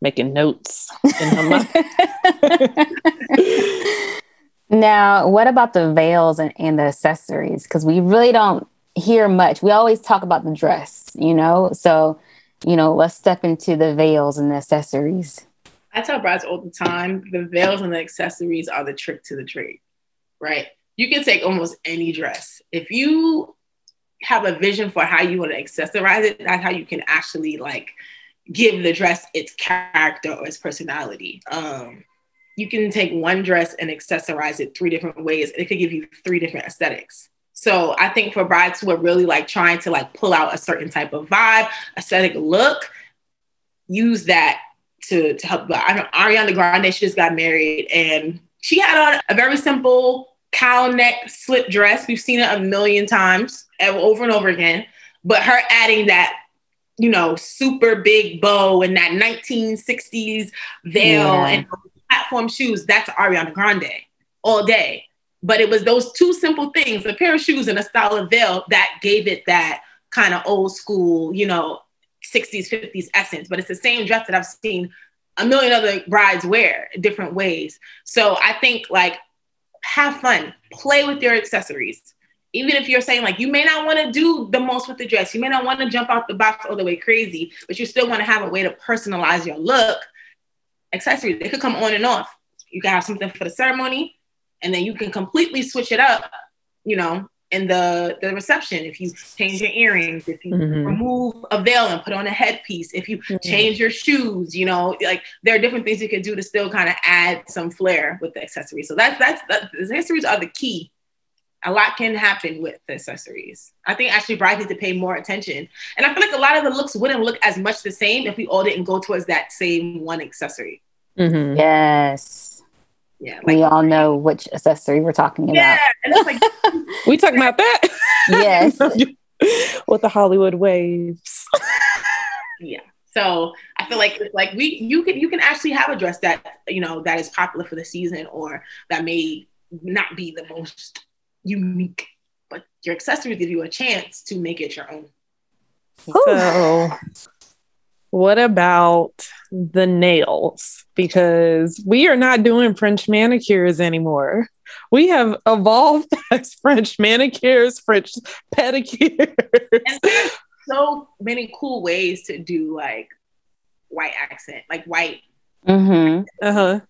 making notes in her mind. now, what about the veils and, and the accessories? Because we really don't hear much. We always talk about the dress, you know? So, you know, let's step into the veils and the accessories. I tell brides all the time the veils and the accessories are the trick to the trade, right? You can take almost any dress. If you have a vision for how you want to accessorize it, that's how you can actually like give the dress its character or its personality. Um, you can take one dress and accessorize it three different ways. It could give you three different aesthetics. So I think for brides who are really like trying to like pull out a certain type of vibe, aesthetic look, use that to, to help. I know Ariana Grande, she just got married and she had on a very simple cow neck slip dress. We've seen it a million times over and over again. But her adding that you know, super big bow and that 1960s veil yeah. and platform shoes, that's Ariana Grande all day. But it was those two simple things, a pair of shoes and a style of veil that gave it that kind of old school, you know, 60s, 50s essence. But it's the same dress that I've seen a million other brides wear different ways. So I think like have fun, play with your accessories even if you're saying like you may not want to do the most with the dress, you may not want to jump out the box all the way crazy, but you still want to have a way to personalize your look. Accessories, they could come on and off. You can have something for the ceremony, and then you can completely switch it up, you know, in the the reception. If you change your earrings, if you mm-hmm. remove a veil and put on a headpiece, if you mm-hmm. change your shoes, you know, like there are different things you can do to still kind of add some flair with the accessories. So that's that's that, the accessories are the key a lot can happen with the accessories. I think actually brides need to pay more attention. And I feel like a lot of the looks wouldn't look as much the same if we all didn't go towards that same one accessory. Mm-hmm. Yes. Yeah. Like, we all know which accessory we're talking about. yeah, about. And it's like we talking about that. Yes. with the Hollywood waves. yeah. So I feel like like we you can you can actually have a dress that you know that is popular for the season or that may not be the most unique, but your accessories give you a chance to make it your own. So, what about the nails? Because we are not doing French manicures anymore. We have evolved as French manicures, French pedicures. And so many cool ways to do like white accent, like white. Mm-hmm. Uh huh.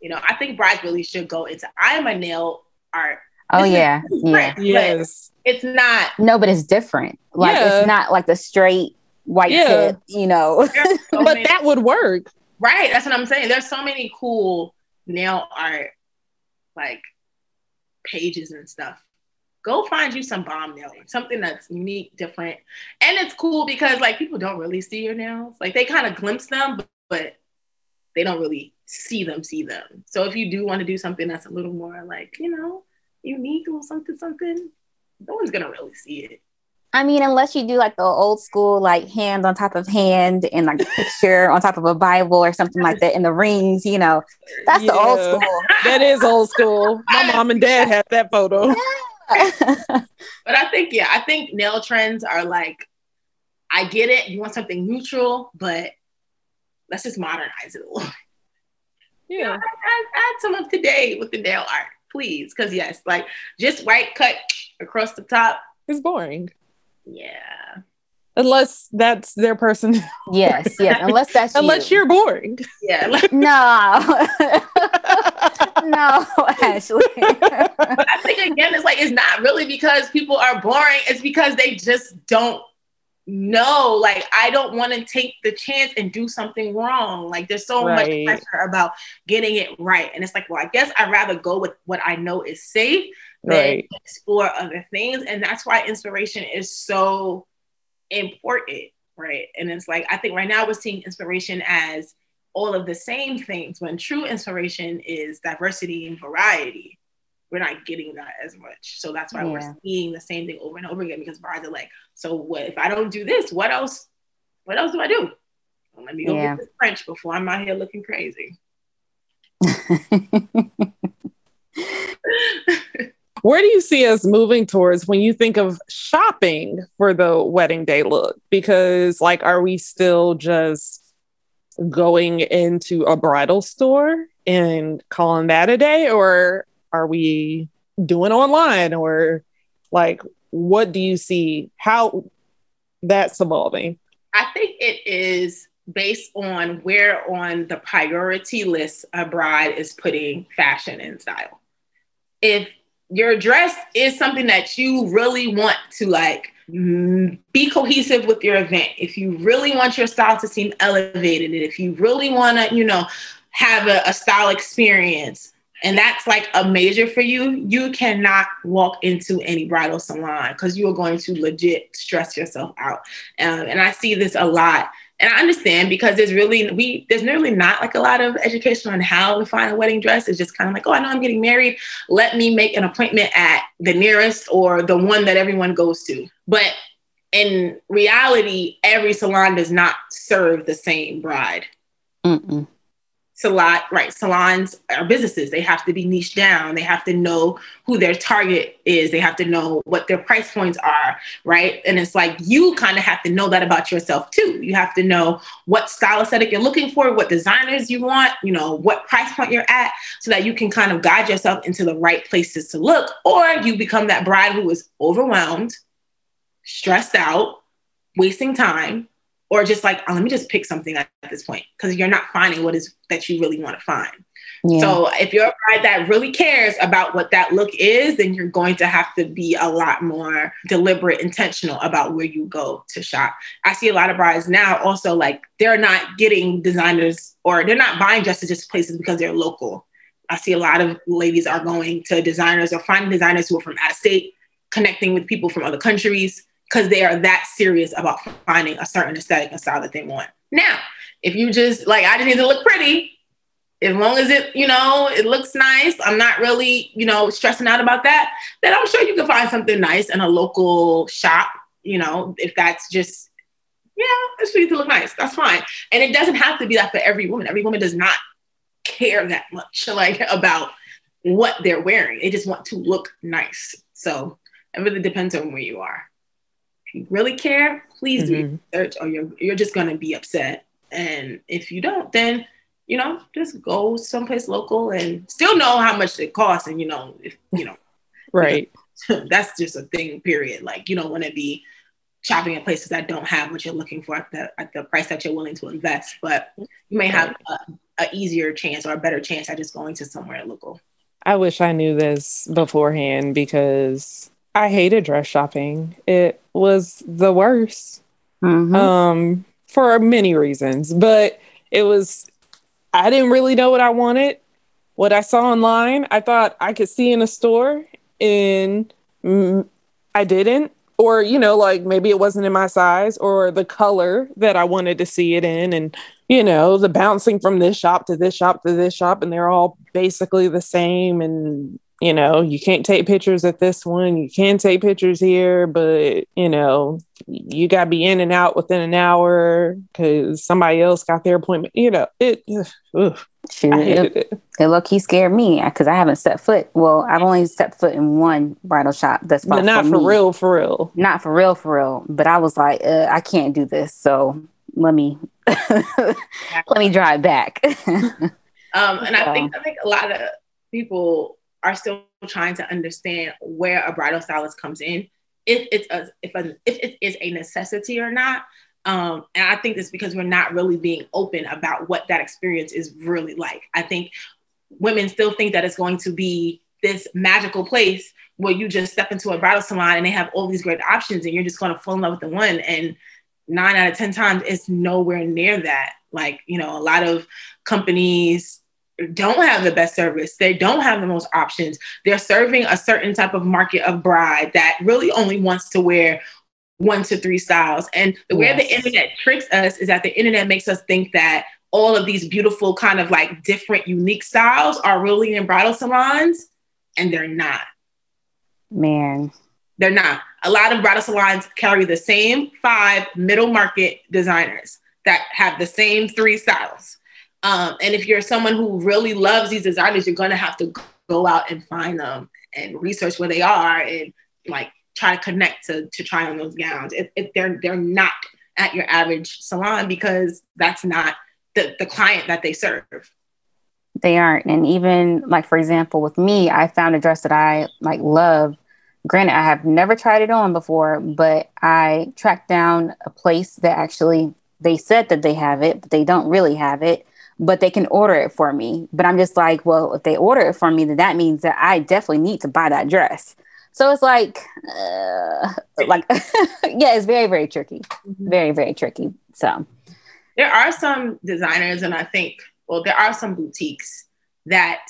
You know, I think brides really should go into. I am a nail art Oh yeah, yeah. Yes. It's not. No, but it's different. Like yeah. it's not like the straight white yeah. tip, you know. So but many, that would work. Right. That's what I'm saying. There's so many cool nail art like pages and stuff go find you some bomb nail, something that's unique, different. And it's cool because like people don't really see your nails. Like they kind of glimpse them, but, but they don't really see them, see them. So if you do want to do something that's a little more like, you know, unique or something, something, no one's gonna really see it. I mean, unless you do like the old school, like hand on top of hand and like a picture on top of a Bible or something like that, in the rings, you know, that's yeah, the old school. That is old school. My mom and dad had that photo. Yeah. but I think, yeah, I think nail trends are like, I get it. You want something neutral, but let's just modernize it a little. Yeah. You know, add, add some of today with the nail art, please. Because, yes, like just white cut across the top. It's boring. Yeah. Unless that's their person. Yes, yes. Unless that's unless you. are boring. Yeah. no. no, Ashley. I think again, it's like it's not really because people are boring. It's because they just don't know. Like I don't want to take the chance and do something wrong. Like there's so right. much pressure about getting it right, and it's like, well, I guess I'd rather go with what I know is safe right. explore other things. And that's why inspiration is so important, right? And it's like, I think right now we're seeing inspiration as all of the same things when true inspiration is diversity and variety. We're not getting that as much. So that's why yeah. we're seeing the same thing over and over again because brides are like, so what if I don't do this? What else? What else do I do? Well, let me go yeah. get this French before I'm out here looking crazy. Where do you see us moving towards when you think of shopping for the wedding day look? Because, like, are we still just going into a bridal store and calling that a day, or are we doing online, or like, what do you see how that's evolving? I think it is based on where on the priority list a bride is putting fashion and style. If your dress is something that you really want to like mm, be cohesive with your event if you really want your style to seem elevated and if you really want to you know have a, a style experience and that's like a major for you you cannot walk into any bridal salon because you are going to legit stress yourself out um, and i see this a lot and I understand because there's really we there's really not like a lot of education on how to find a wedding dress. It's just kind of like, oh, I know I'm getting married. Let me make an appointment at the nearest or the one that everyone goes to. But in reality, every salon does not serve the same bride. Mm-mm salon right salons are businesses. They have to be niched down. They have to know who their target is. They have to know what their price points are right? And it's like you kind of have to know that about yourself too. You have to know what style aesthetic you're looking for what designers you want you know what price point you're at so that you can kind of guide yourself into the right places to look or you become that bride who is overwhelmed stressed out wasting time or just like, oh, let me just pick something at this point because you're not finding what is that you really want to find. Yeah. So if you're a bride that really cares about what that look is, then you're going to have to be a lot more deliberate, intentional about where you go to shop. I see a lot of brides now also like they're not getting designers or they're not buying dresses just places because they're local. I see a lot of ladies are going to designers or finding designers who are from out of state, connecting with people from other countries because they are that serious about finding a certain aesthetic and style that they want. Now, if you just like, I just need to look pretty, as long as it, you know, it looks nice, I'm not really, you know, stressing out about that, then I'm sure you can find something nice in a local shop, you know, if that's just, yeah, it's for you to look nice. That's fine. And it doesn't have to be that for every woman. Every woman does not care that much like about what they're wearing. They just want to look nice. So it really depends on where you are you really care, please mm-hmm. do research or you're you're just gonna be upset. And if you don't, then you know, just go someplace local and still know how much it costs. And you know, if you know, right. that's just a thing, period. Like you don't want to be shopping at places that don't have what you're looking for at the at the price that you're willing to invest. But you may have a, a easier chance or a better chance at just going to somewhere local. I wish I knew this beforehand because I hated dress shopping. It was the worst mm-hmm. um, for many reasons, but it was, I didn't really know what I wanted. What I saw online, I thought I could see in a store, and mm, I didn't or you know like maybe it wasn't in my size or the color that i wanted to see it in and you know the bouncing from this shop to this shop to this shop and they're all basically the same and you know you can't take pictures at this one you can take pictures here but you know you got to be in and out within an hour because somebody else got their appointment you know it ugh, Shoot, it, it. it low key scared me because I haven't set foot. Well, I've only set foot in one bridal shop. That's but not for, for real, for real. Not for real, for real. But I was like, uh, I can't do this. So let me let me drive back. um, and I think I think a lot of people are still trying to understand where a bridal stylist comes in, if it's a if a if it is a necessity or not. Um, and I think it's because we're not really being open about what that experience is really like. I think women still think that it's going to be this magical place where you just step into a bridal salon and they have all these great options and you're just going to fall in love with the one. And nine out of 10 times, it's nowhere near that. Like, you know, a lot of companies don't have the best service. They don't have the most options. They're serving a certain type of market of bride that really only wants to wear one to three styles. And the yes. way the internet tricks us is that the internet makes us think that all of these beautiful, kind of like different, unique styles are really in bridal salons, and they're not. Man. They're not. A lot of bridal salons carry the same five middle market designers that have the same three styles. Um, and if you're someone who really loves these designers, you're going to have to go out and find them and research where they are and like try to connect to to try on those gowns. If, if they're they're not at your average salon because that's not the, the client that they serve. They aren't. And even like for example, with me, I found a dress that I like love. Granted, I have never tried it on before, but I tracked down a place that actually they said that they have it, but they don't really have it but they can order it for me. But I'm just like, well, if they order it for me, then that means that I definitely need to buy that dress. So it's like, uh, like, yeah, it's very, very tricky. Mm-hmm. Very, very tricky. So there are some designers, and I think, well, there are some boutiques that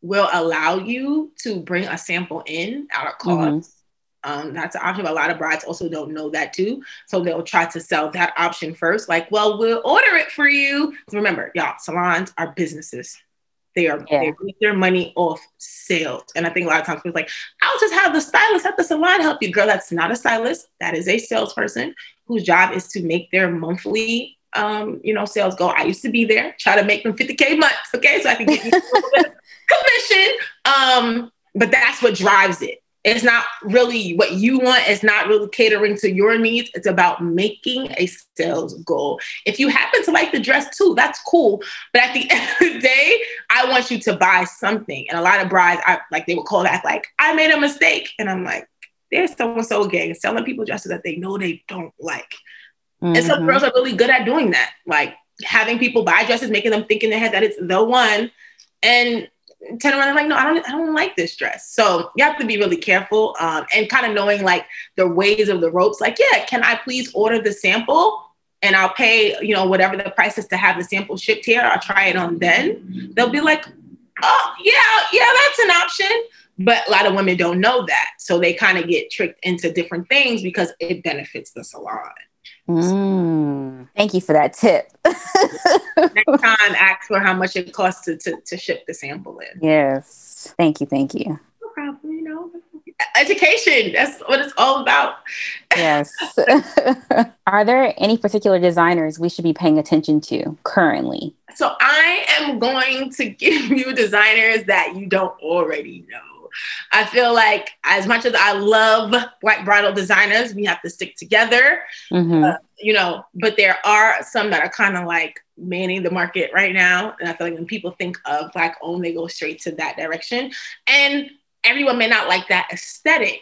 will allow you to bring a sample in out of cost. Mm-hmm. Um, that's an option. But a lot of brides also don't know that too. So they'll try to sell that option first. Like, well, we'll order it for you. Remember, y'all, salons are businesses. They are yeah. they make their money off sales. And I think a lot of times people like, I'll just have the stylist at the salon help you. Girl, that's not a stylist. That is a salesperson whose job is to make their monthly um, you know, sales go. I used to be there, try to make them 50K months. Okay. So I can get you commission. Um, but that's what drives it. It's not really what you want. It's not really catering to your needs. It's about making a sales goal. If you happen to like the dress too, that's cool. But at the end of the day, I want you to buy something. And a lot of brides, I like they would call back like, I made a mistake. And I'm like, there's so and so gang selling people dresses that they know they don't like. Mm-hmm. And some girls are really good at doing that. Like having people buy dresses, making them think in their head that it's the one. And turn around and like, no, I don't, I don't like this dress. So you have to be really careful um, and kind of knowing like the ways of the ropes. Like, yeah, can I please order the sample and I'll pay, you know, whatever the price is to have the sample shipped here. I'll try it on then. They'll be like, oh yeah, yeah, that's an option. But a lot of women don't know that, so they kind of get tricked into different things because it benefits the salon. Mm, thank you for that tip. Next time, ask for how much it costs to, to, to ship the sample in. Yes. Thank you. Thank you. No problem. You know, education. That's what it's all about. yes. Are there any particular designers we should be paying attention to currently? So I am going to give you designers that you don't already know. I feel like as much as I love black bridal designers, we have to stick together. Mm-hmm. Uh, you know, but there are some that are kind of like manning the market right now. And I feel like when people think of black owned, they go straight to that direction. And everyone may not like that aesthetic.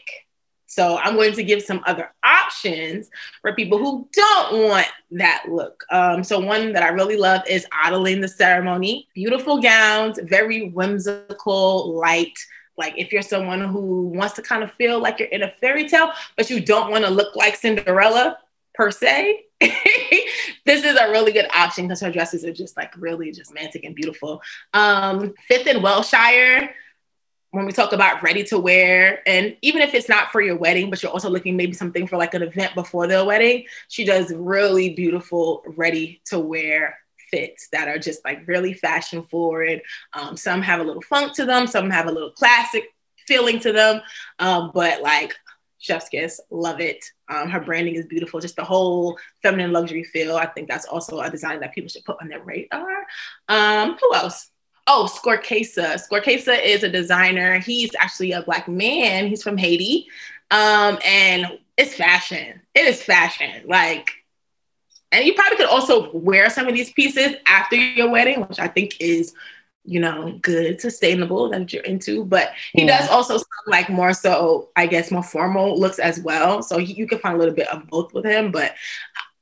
So I'm going to give some other options for people who don't want that look. Um, so one that I really love is Adeline the Ceremony. Beautiful gowns, very whimsical, light like if you're someone who wants to kind of feel like you're in a fairy tale, but you don't want to look like Cinderella per se, this is a really good option because her dresses are just like really just romantic and beautiful. Um, Fifth and Wellshire, when we talk about ready to wear, and even if it's not for your wedding, but you're also looking maybe something for like an event before the wedding, she does really beautiful ready to wear fits that are just like really fashion forward. Um, some have a little funk to them, some have a little classic feeling to them, um, but like chef's kiss love it um, her branding is beautiful just the whole feminine luxury feel i think that's also a design that people should put on their radar um, who else Oh, Scorcasa. Scorcasa is a designer. He's actually a black man. He's from Haiti. Um, and it's fashion. It is fashion. Like, and you probably could also wear some of these pieces after your wedding, which I think is, you know, good, sustainable that you're into. But he yeah. does also like more so, I guess, more formal looks as well. So he, you can find a little bit of both with him. But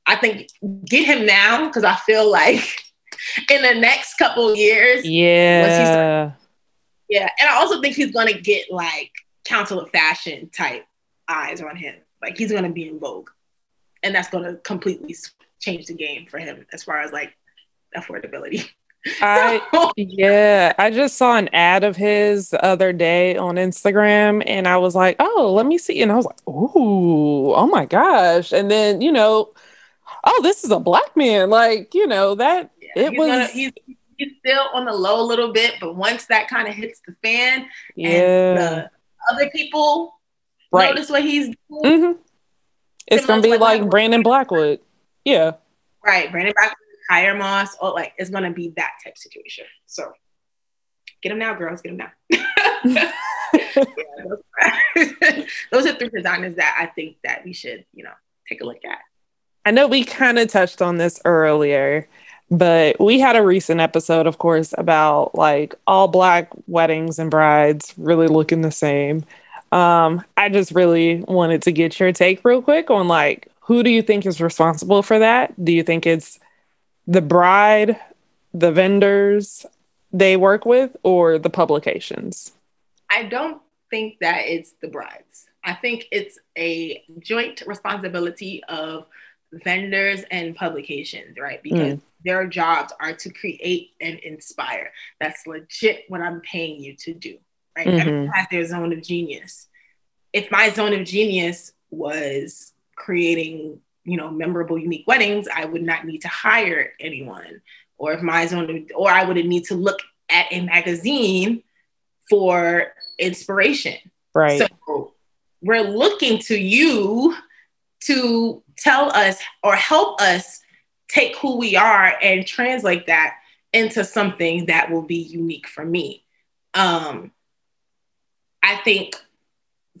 I think get him now because I feel like in the next couple years. Yeah. yeah. And I also think he's gonna get like council of fashion type eyes on him. Like he's gonna be in vogue. And that's gonna completely change the game for him as far as like affordability. I yeah, I just saw an ad of his the other day on Instagram and I was like, "Oh, let me see." And I was like, "Ooh, oh my gosh." And then, you know, oh, this is a black man. Like, you know, that it he's was. Gonna, he's, he's still on the low a little bit, but once that kind of hits the fan, yeah. and the other people right. notice what he's doing. Mm-hmm. It's gonna be like Brandon Blackwood. Yeah. Right, Brandon Blackwood, Pyer Moss, or like it's gonna be that type situation. So get them now, girls. Get them now. yeah, those, are, those are three designers that I think that we should, you know, take a look at. I know we kind of touched on this earlier, but we had a recent episode, of course, about like all black weddings and brides really looking the same. Um, I just really wanted to get your take real quick on like who do you think is responsible for that? Do you think it's the bride, the vendors they work with, or the publications? I don't think that it's the brides. I think it's a joint responsibility of vendors and publications, right? Because mm. their jobs are to create and inspire. That's legit what I'm paying you to do, right? Mm-hmm. Everyone has their zone of genius. If my zone of genius was creating, you know, memorable, unique weddings, I would not need to hire anyone. Or if my zone or I wouldn't need to look at a magazine for inspiration. Right. So we're looking to you to tell us or help us take who we are and translate that into something that will be unique for me. Um, I think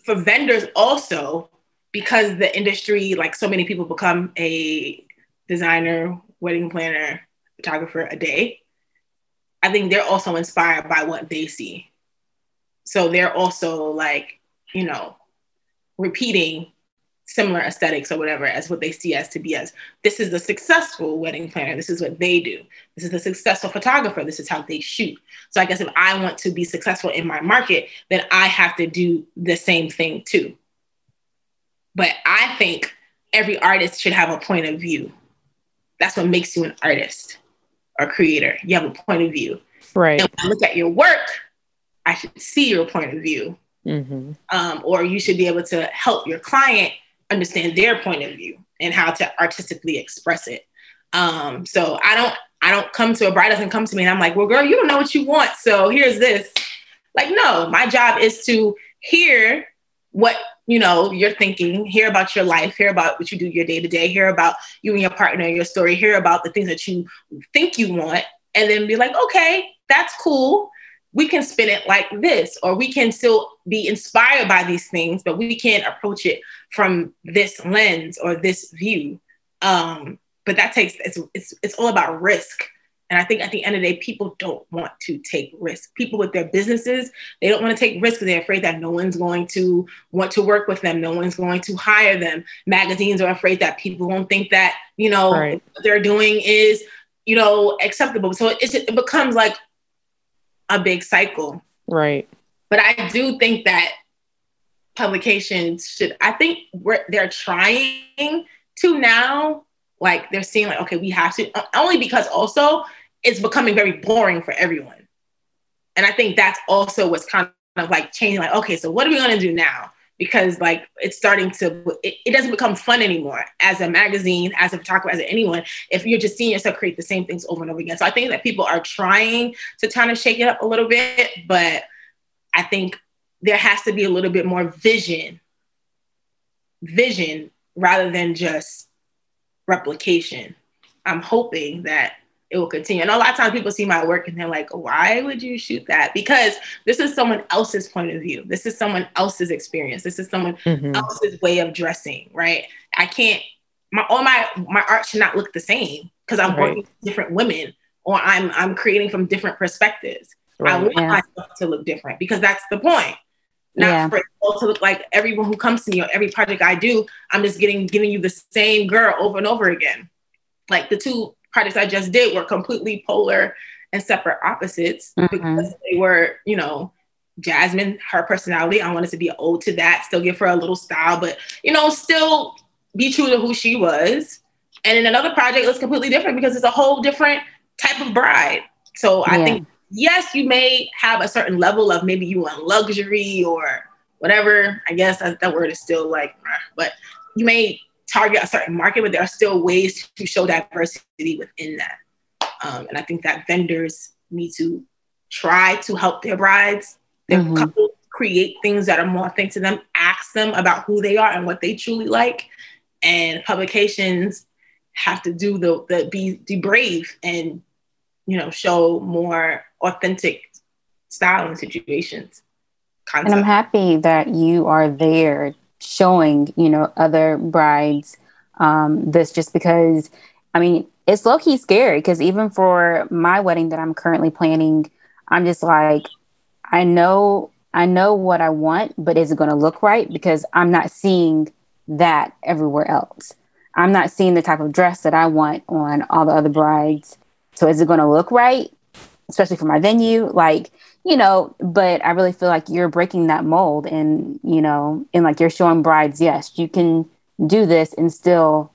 for vendors also, because the industry, like so many people become a designer, wedding planner, photographer a day, I think they're also inspired by what they see. So they're also like, you know, repeating similar aesthetics or whatever as what they see as to be as this is the successful wedding planner this is what they do this is the successful photographer this is how they shoot so i guess if i want to be successful in my market then i have to do the same thing too but i think every artist should have a point of view that's what makes you an artist or creator you have a point of view right and when i look at your work i should see your point of view mm-hmm. um, or you should be able to help your client understand their point of view and how to artistically express it. Um, so I don't I don't come to a bride doesn't come to me and I'm like, well, girl, you don't know what you want. So here's this. Like, no, my job is to hear what you know you're thinking, hear about your life, hear about what you do your day to day, hear about you and your partner, your story, hear about the things that you think you want, and then be like, okay, that's cool we can spin it like this, or we can still be inspired by these things, but we can't approach it from this lens or this view. Um, but that takes it's, it's it's all about risk. And I think at the end of the day, people don't want to take risks. People with their businesses, they don't want to take risks because they're afraid that no one's going to want to work with them. No one's going to hire them. Magazines are afraid that people won't think that, you know, right. what they're doing is, you know, acceptable. So it, it becomes like a big cycle. Right. But I do think that publications should, I think they're trying to now, like they're seeing like, okay, we have to, only because also it's becoming very boring for everyone. And I think that's also what's kind of like changing, like, okay, so what are we gonna do now? Because like it's starting to, it, it doesn't become fun anymore as a magazine, as a photographer, as anyone, if you're just seeing yourself create the same things over and over again. So I think that people are trying to kind of shake it up a little bit, but I think there has to be a little bit more vision, vision rather than just replication. I'm hoping that it will continue. And a lot of times people see my work and they're like, why would you shoot that? Because this is someone else's point of view. This is someone else's experience. This is someone mm-hmm. else's way of dressing, right? I can't, my all my my art should not look the same because I'm right. working with different women or I'm I'm creating from different perspectives. Right. I want yeah. myself to look different because that's the point. Not yeah. for it to look like everyone who comes to me or every project I do, I'm just getting giving you the same girl over and over again. Like the two projects I just did were completely polar and separate opposites mm-hmm. because they were, you know, Jasmine, her personality. I wanted to be old to that, still give her a little style, but you know, still be true to who she was. And in another project, it was completely different because it's a whole different type of bride. So I think yes, you may have a certain level of maybe you want luxury or whatever. I guess that, that word is still like, but you may target a certain market, but there are still ways to show diversity within that. Um, and I think that vendors need to try to help their brides, their mm-hmm. couples create things that are more authentic to them, ask them about who they are and what they truly like. And publications have to do the, the be, be brave and you know show more authentic style and situations. Concept. And I'm happy that you are there showing, you know, other brides um, this just because, I mean, it's low key scary because even for my wedding that I'm currently planning, I'm just like, I know, I know what I want, but is it going to look right? Because I'm not seeing that everywhere else. I'm not seeing the type of dress that I want on all the other brides. So is it going to look right? Especially for my venue? Like, you know, but I really feel like you're breaking that mold and, you know, and like you're showing brides, yes, you can do this and still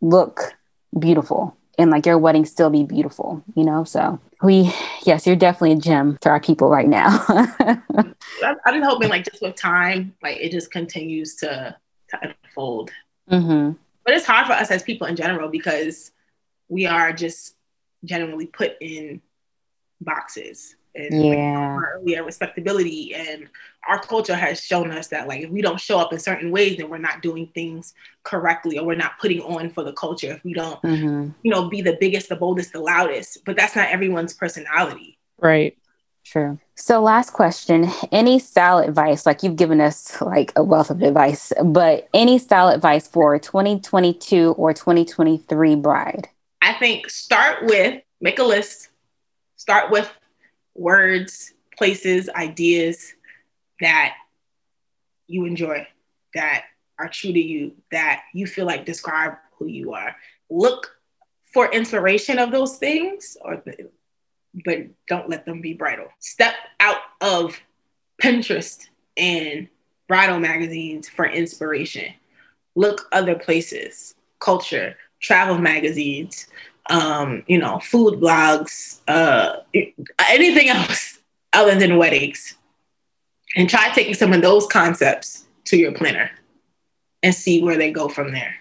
look beautiful and like your wedding still be beautiful, you know? So we, yes, you're definitely a gem to our people right now. I've been hoping like just with time, like it just continues to, to unfold. Mm-hmm. But it's hard for us as people in general because we are just generally put in boxes and yeah. like, earlier respectability and our culture has shown us that like if we don't show up in certain ways then we're not doing things correctly or we're not putting on for the culture if we don't mm-hmm. you know be the biggest the boldest the loudest but that's not everyone's personality right True. So, last question any style advice? Like you've given us like a wealth of advice, but any style advice for 2022 or 2023 bride? I think start with make a list, start with words, places, ideas that you enjoy, that are true to you, that you feel like describe who you are. Look for inspiration of those things, or but don't let them be bridal. Step out of Pinterest and bridal magazines for inspiration. Look other places, culture, travel magazines, um, you know, food blogs, uh, anything else other than weddings. And try taking some of those concepts to your planner and see where they go from there.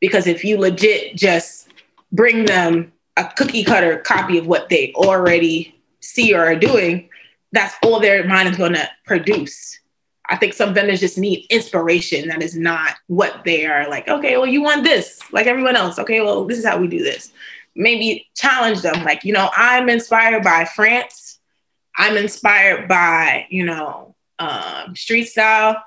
Because if you legit just bring them a cookie cutter copy of what they already see or are doing, that's all their mind is going to produce. I think some vendors just need inspiration that is not what they are like, okay, well, you want this like everyone else. Okay, well, this is how we do this. Maybe challenge them, like, you know, I'm inspired by France. I'm inspired by, you know, um, street style.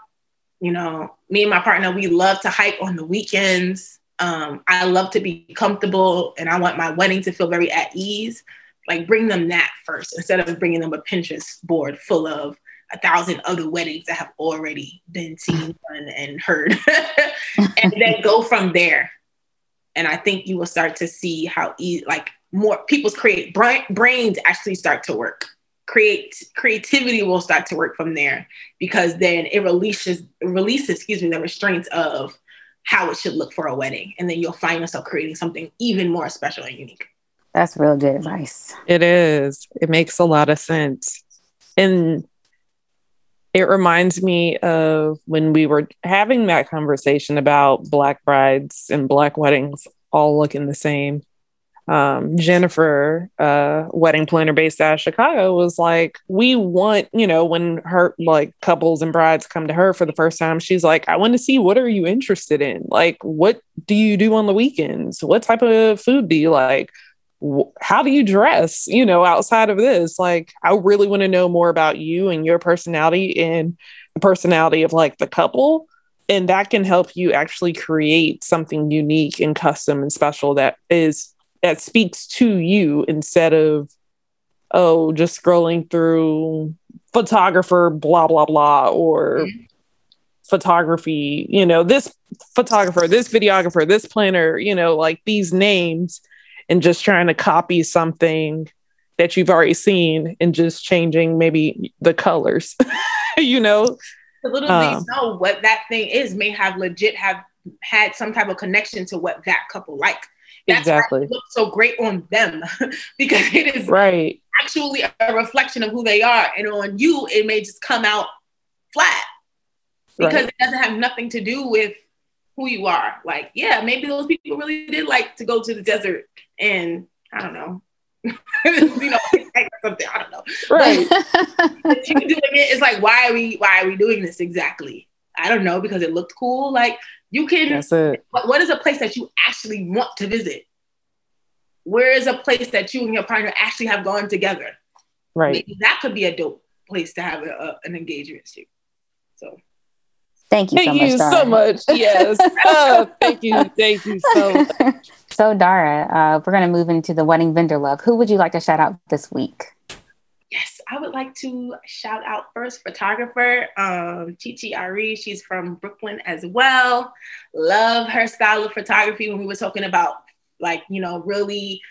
You know, me and my partner, we love to hike on the weekends. Um, I love to be comfortable and I want my wedding to feel very at ease. Like, bring them that first instead of bringing them a Pinterest board full of a thousand other weddings that have already been seen and, and heard, and then go from there. And I think you will start to see how e- like more people's create brains actually start to work. Create creativity will start to work from there because then it releases releases excuse me the restraints of how it should look for a wedding, and then you'll find yourself creating something even more special and unique. That's real good advice. It is. It makes a lot of sense. And it reminds me of when we were having that conversation about black brides and black weddings all looking the same um, Jennifer, uh, wedding planner based out of Chicago, was like, we want, you know, when her like couples and brides come to her for the first time, she's like, I want to see what are you interested in? Like, what do you do on the weekends? What type of food do you like? How do you dress, you know, outside of this? Like, I really want to know more about you and your personality and the personality of like the couple and that can help you actually create something unique and custom and special that is that speaks to you instead of oh just scrolling through photographer blah blah blah or mm-hmm. photography you know this photographer this videographer this planner you know like these names and just trying to copy something that you've already seen and just changing maybe the colors you know the little um, know what that thing is may have legit have had some type of connection to what that couple like that's exactly. why it looks so great on them because it is right actually a reflection of who they are. And on you, it may just come out flat because right. it doesn't have nothing to do with who you are. Like, yeah, maybe those people really did like to go to the desert and I don't know. you know, something. I don't know. Right. you doing it, it's like, why are we why are we doing this exactly? I don't know, because it looked cool. Like you can. That's it. What is a place that you actually want to visit? Where is a place that you and your partner actually have gone together? Right. Maybe that could be a dope place to have a, a, an engagement to. So. Thank you thank so you much. so much. Yes. oh, thank you. Thank you so much. So, Dara, uh, we're going to move into the wedding vendor love. Who would you like to shout out this week? Yes, I would like to shout out first photographer um, Chichi Ari. She's from Brooklyn as well. Love her style of photography. When we were talking about like you know really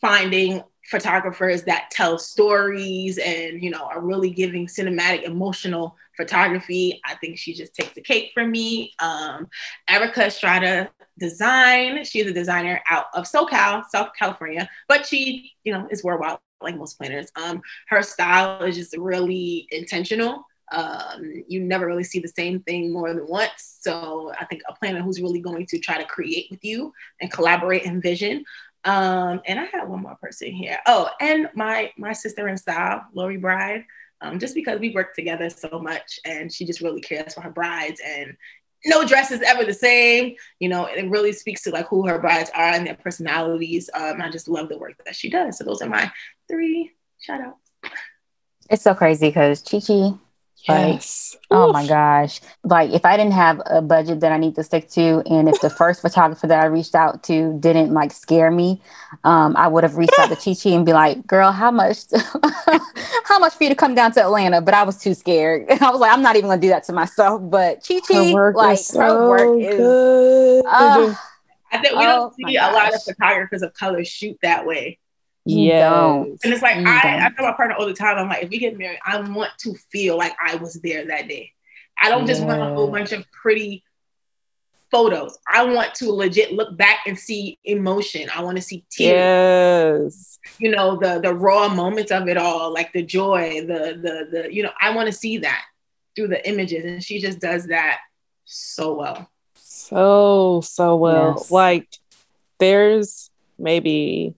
finding photographers that tell stories and you know are really giving cinematic emotional photography i think she just takes the cake for me um, erica estrada design she's a designer out of socal south california but she you know is worldwide like most planners. Um, her style is just really intentional. Um, you never really see the same thing more than once. So I think a planner who's really going to try to create with you and collaborate and vision. Um, and I have one more person here. Oh, and my my sister in style, Lori Bride. Um, just because we work together so much and she just really cares for her brides and no dress is ever the same. You know, it really speaks to like who her brides are and their personalities. Um, I just love the work that she does. So those are my three shout outs. It's so crazy because Chi Chi Yes. Like, oh my gosh. Like if I didn't have a budget that I need to stick to, and if the first photographer that I reached out to didn't like scare me, um, I would have reached out to Chi Chi and be like, girl, how much how much for you to come down to Atlanta? But I was too scared. I was like, I'm not even gonna do that to myself. But Chi Chi, like so her work is uh, I think we oh, don't see a lot of photographers of color shoot that way. Yeah. And it's like I, I tell my partner all the time, I'm like, if we get married, I want to feel like I was there that day. I don't just want a whole bunch of pretty photos. I want to legit look back and see emotion. I want to see tears. Yes. You know, the the raw moments of it all, like the joy, the the the you know, I want to see that through the images. And she just does that so well. So, so well. Yes. Like there's maybe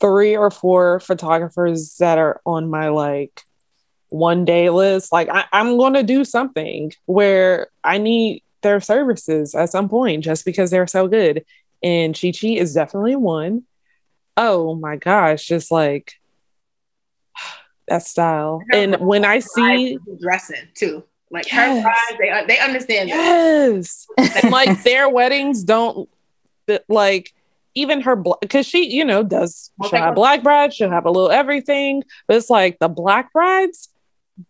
three or four photographers that are on my like one day list. Like I, I'm going to do something where I need their services at some point just because they're so good. And Chi Chi is definitely one. Oh my gosh, just like that style. And when I see dressing too, like yes. her brides, they they understand. Yes, like their weddings don't like even her because she you know does she'll have black brides she'll have a little everything but it's like the black brides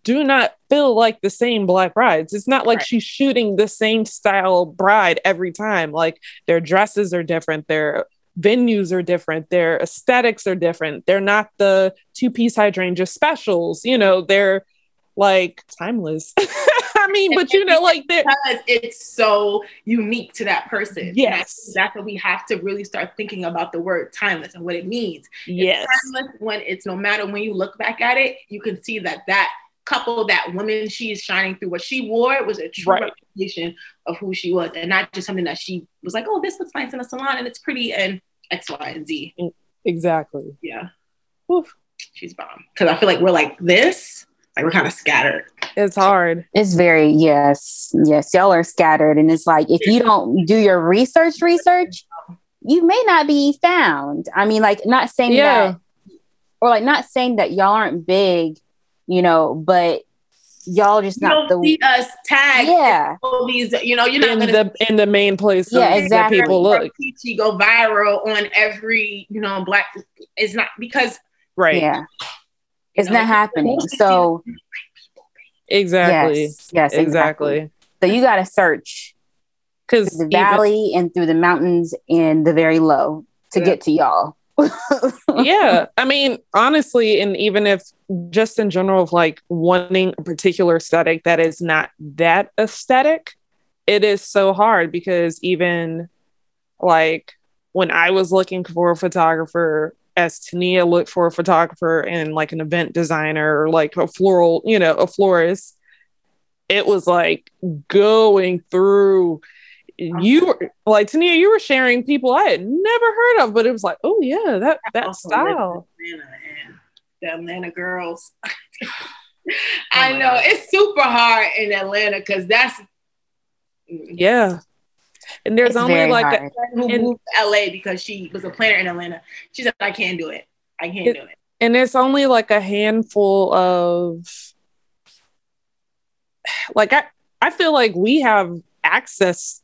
do not feel like the same black brides. It's not like right. she's shooting the same style bride every time. Like their dresses are different their venues are different their aesthetics are different. They're not the two piece hydrangea specials you know they're like timeless I mean, but you know, like that because it's so unique to that person. Yes, that's, what we have to really start thinking about the word timeless and what it means. Yes, it's timeless when it's no matter when you look back at it, you can see that that couple that woman she is shining through. What she wore was a true Right. representation of who she was, and not just something that she was like, "Oh, this looks nice in a salon and it's pretty," and X, Y, and Z. Mm, exactly. Yeah, Oof. she's bomb. Because I feel like we're like this, like we're kind of scattered. It's hard. It's very yes, yes. Y'all are scattered, and it's like if you don't do your research, research, you may not be found. I mean, like not saying Yeah. that, or like not saying that y'all aren't big, you know, but y'all just You not don't the see us tagged. yeah, All these, you know, you're not In gonna the in the main place. Yeah, that exactly. people look. Peachy go viral on every, you know, black. It's not because Right. yeah. It's know, not happening. So Exactly. yes, yes, exactly. Exactly. So you got to search Because the valley and through the mountains and the very low to Yeah. get to y'all. yeah i mean honestly and even if just in general of like wanting a particular aesthetic that is not that aesthetic it is so hard because even like when i was looking for a photographer as tania looked for a photographer and like an event designer or like a floral you know a florist it was like going through you were like Tania, you were sharing people I had never heard of, but it was like, oh yeah, that that style. Atlanta the Atlanta girls. Oh I know God. it's super hard in Atlanta because that's mm. Yeah. And there's It's only very like a, who And- moved to LA because she was a planner in Atlanta. She said, I can't do it. I can't It- do it. and it's only like a handful of like I I feel like we have access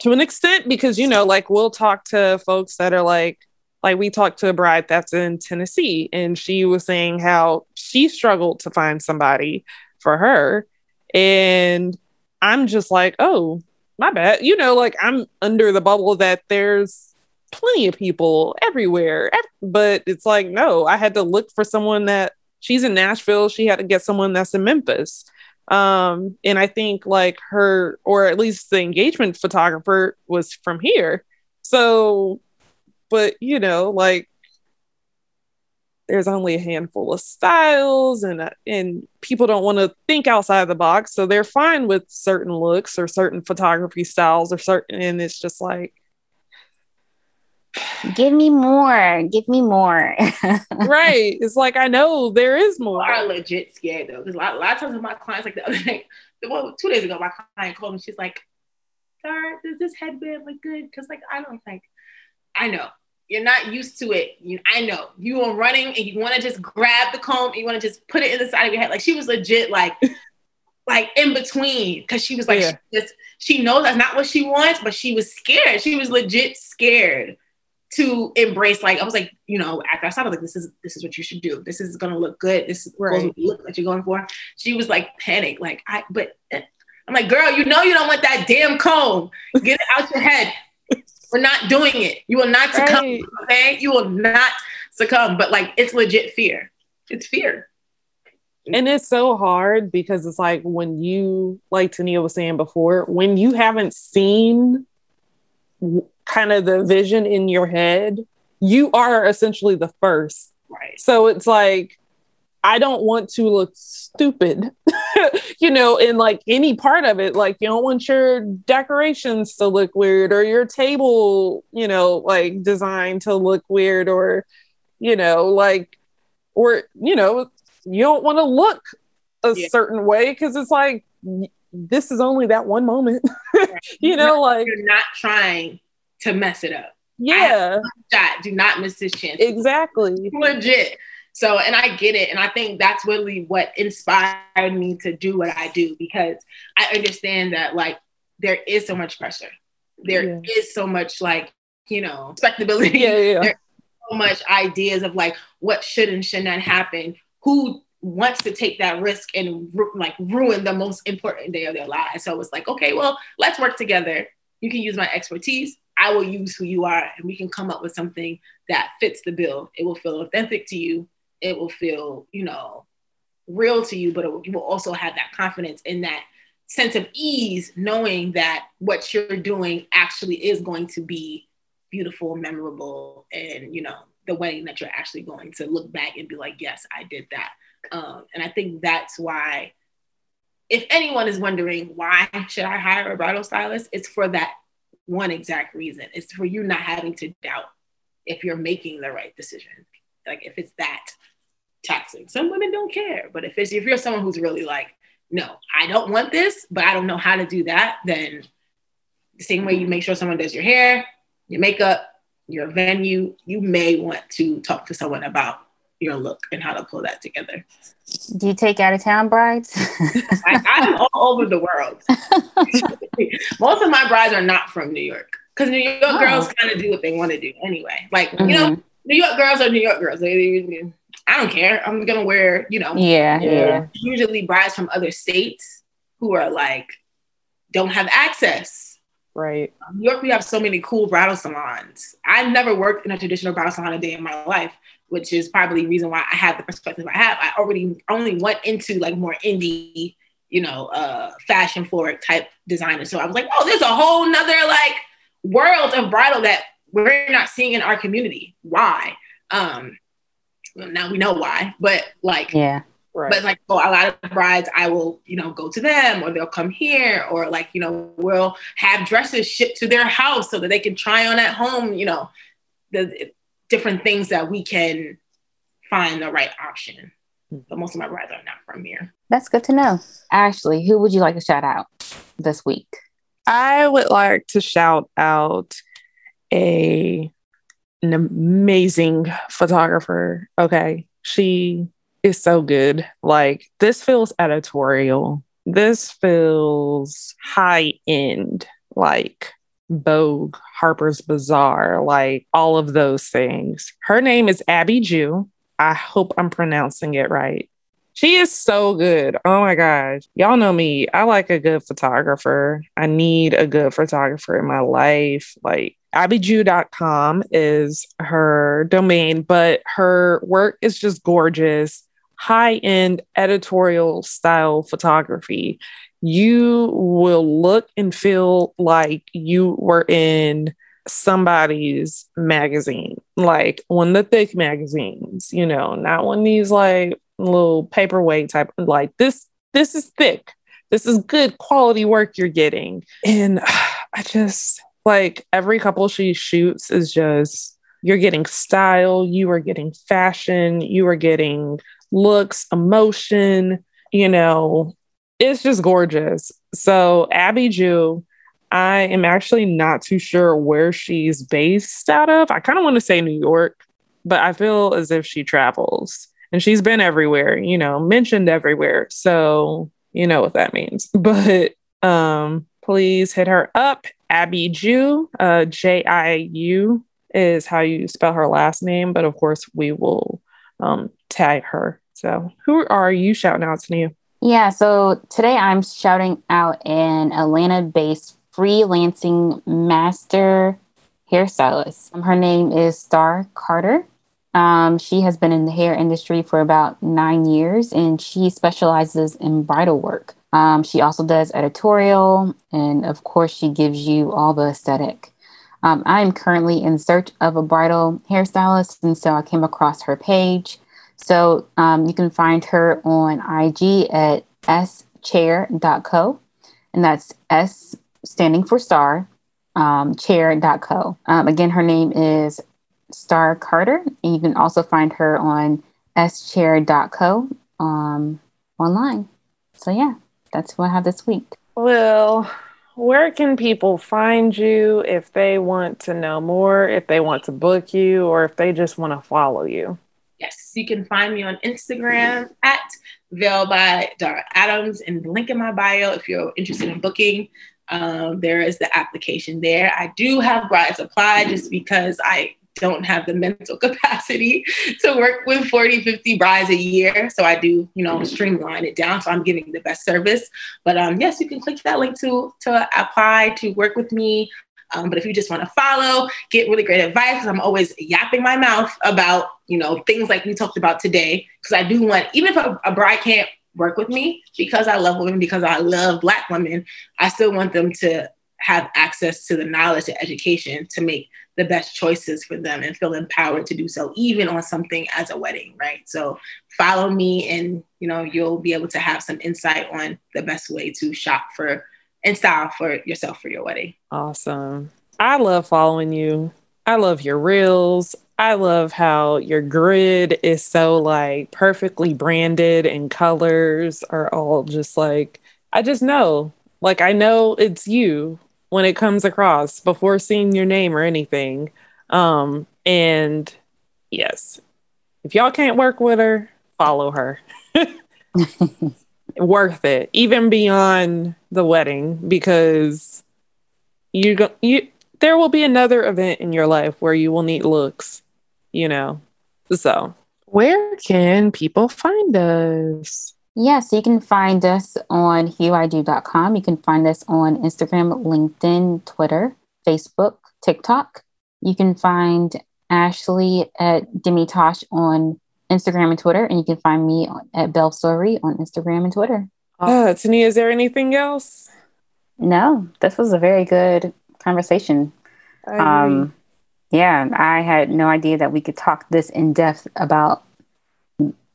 to an extent because you know like we'll talk to folks that are like like we talked to a bride that's in Tennessee and she was saying how she struggled to find somebody for her and I'm just like oh my bad. You know like I'm under the bubble that there's plenty of people everywhere but it's like no I had to look for someone that she's in Nashville she had to get someone that's in Memphis. Um and i think like her or at least the engagement photographer was from here. So but you know like there's only a handful of styles and uh, and people don't want to think outside the box so they're fine with certain looks or certain photography styles or certain and it's just like Give me more. Give me more. right it's like i know there is People more are legit scared though. Because a lot, a lot of times with my clients, like the other day, well, two days ago, my client called me. She's like, Dar, does this headband look good? Because like I don't think I know. You're not used to it. You, I know. You are running and you want to just grab the comb and you want to just put it in the side of your head. Like she was legit like like in between because she was like Yeah. she, just, she knows that's not what she wants, but she was scared. She was legit scared to embrace like I was like, you know, after I saw it, like this is this is what you should do. This is gonna look good. This is Right. right. look that you're going for. She was like panic, like I but eh, I'm like, girl, you know you don't want that damn comb. Get it out your head. We're not doing it. You will not succumb. Right. Okay, you will not succumb. But like, it's legit fear. It's fear. and it's so hard because it's like when you like tania was saying before when you haven't seen kind of the vision in your head you are essentially the first Right. so it's like i don't want to look stupid you know in like any part of it like you don't want your decorations to look weird or your table you know like design to look weird or you know like or you know you don't want to look a Yeah. certain way because it's like this is only that one moment you know like You're not trying to mess it up. yeah Shot. Do not miss this chance. exactly legit. So, and I get it. And I think that's really what inspired me to do what I do because I understand that, like, there is so much pressure. There is Yeah. so much, like, you know, respectability. yeah yeah So much ideas of like what should and should not happen. Who wants to take that risk and like ruin the most important day of their lives? So it's like, okay, well, let's work together. You can use my expertise. I will use who you are, and we can come up with something that fits the bill. It will feel authentic to you. It will feel, you know, real to you, but it will, you will also have that confidence in that sense of ease, knowing that what you're doing actually is going to be beautiful, memorable, and you know, the wedding that you're actually going to look back and be like, yes, I did that. Um, and I think that's why, if anyone is wondering why should I hire a bridal stylist, it's for that one exact reason. It's for you not having to doubt if you're making the right decision. Like if it's that taxing. Some women don't care, but if it's if you're someone who's really like, no, I don't want this, but I don't know how to do that, then the same way you make sure someone does your hair, your makeup, your venue, you may want to talk to someone about your look and how to pull that together. Do you take out of town brides? I, I'm all over the world. Most of my brides are not from New York because New York oh. girls kind of do what they want to do anyway. Like, mm-hmm. you know, mm-hmm. New York girls are New York girls. They, I don't care. I'm gonna wear, you know, yeah, yeah. Usually brides from other states who are like don't have access. Right. New York, we have so many cool bridal salons. I never worked in a traditional bridal salon a day in my life, which is probably the reason why I have the perspective I have. I already only went into like more indie, you know, uh, fashion forward type designer. So I was like, oh, there's a whole nother like world of bridal that we're not seeing in our community. Why? Um, now we know why, but like, yeah. Right. But like for a lot of brides, I will, you know, go to them or they'll come here or like, you know, we'll have dresses shipped to their house so that they can try on at home, you know, the different things that we can find the right option. Hmm. But most of my brides are not from here. That's good to know. Ashley, who would you like to shout out this week? I would like to shout out a an amazing photographer. Okay. She is so good. Like, this feels editorial. This feels high end, like Vogue, Harper's Bazaar, like all of those things. Her name is Abby Jiu. I hope I'm pronouncing it right. She is so good. Oh my gosh. Y'all know me. I like a good photographer. I need a good photographer in my life. Like, abbyjiu.com is her domain, but her work is just gorgeous, high end editorial style photography. You will look and feel like you were in somebody's magazine, like one of the thick magazines, you know, not one of these like little paperweight type, like this, this is thick. This is good quality work you're getting. And I just, like every couple she shoots is just you're getting style, you are getting fashion, you are getting looks, emotion, you know, it's just gorgeous. So, Abby Jiu, I am actually not too sure where she's based out of. I kind of want to say New York, but I feel as if she travels and she's been everywhere, you know, mentioned everywhere. So, you know what that means. But um please hit her up Abby Jiu, uh, J I U is how you spell her last name, but of course we will um, tag her. So, who are you shouting out to you? Yeah, so today I'm shouting out an Atlanta based freelancing master hairstylist. Her name is Star Carter. Um, she has been in the hair industry for about nine years and she specializes in bridal work. Um, she also does editorial, and of course, she gives you all the aesthetic. Um, I am currently in search of a bridal hairstylist, and so I came across her page. So um, you can find her on IG at schair.co, and that's S standing for star, um, chair.co. Um, again, her name is Star Carter, and you can also find her on schair.co um, online. So, yeah that's what I have this week. Well, where can people find you if they want to know more, if they want to book you, or if they just want to follow you? Yes, you can find me on Instagram at Veil by Dara Adams and the link in my bio if you're interested in booking. Um, there is the application there. I do have brides apply just because I don't have the mental capacity to work with 40, 50 brides a year. So I do, you know, streamline it down. So I'm giving the best service. But um, yes, you can click that link to, to apply to work with me. Um, but if you just want to follow, get really great advice, I'm always yapping my mouth about, you know, things like we talked about today. Because I do want, even if a, a bride can't work with me, because I love women, because I love Black women, I still want them to have access to the knowledge and education to make the best choices for them and feel empowered to do so, even on something as a wedding, right? So follow me and you know you'll be able to have some insight on the best way to shop for and style for yourself for your wedding. Awesome. I love following you. I love your reels. I love how your grid is so like perfectly branded and colors are all just like I just know. Like I know it's you when it comes across before seeing your name or anything. Um and yes. If y'all can't work with her, follow her. Worth it, even beyond the wedding, because you go you there will be another event in your life where you will need looks, you know. So, where can people find us? Yes, you can find us on hueIdo.com. You can find us on Instagram, LinkedIn, Twitter, Facebook, TikTok. You can find Ashley at Demitosh on Instagram and Twitter, and you can find me at Belle Story on Instagram and Twitter. Uh, Tania, is there anything else? No, this was a very good conversation. Um, yeah, I had no idea that we could talk this in depth about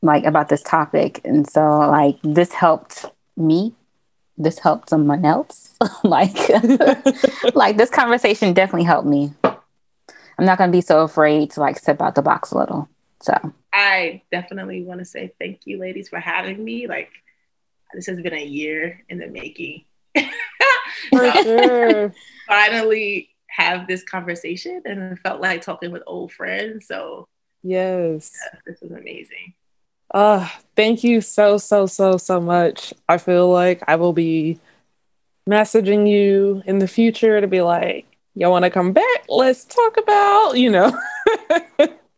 like about this topic, and so like this helped me. This helped someone else. like, like this conversation definitely helped me. I'm not gonna be so afraid to like step out the box a little. So I definitely want to say thank you, ladies, for having me. Like, this has been a year in the making. For sure. Finally have this conversation and it felt like talking with old friends. So yes, yeah, this was amazing. Uh, thank you so, so, so, so much. I feel like I will be messaging you in the future to be like, y'all want to come back? Let's talk about, you know.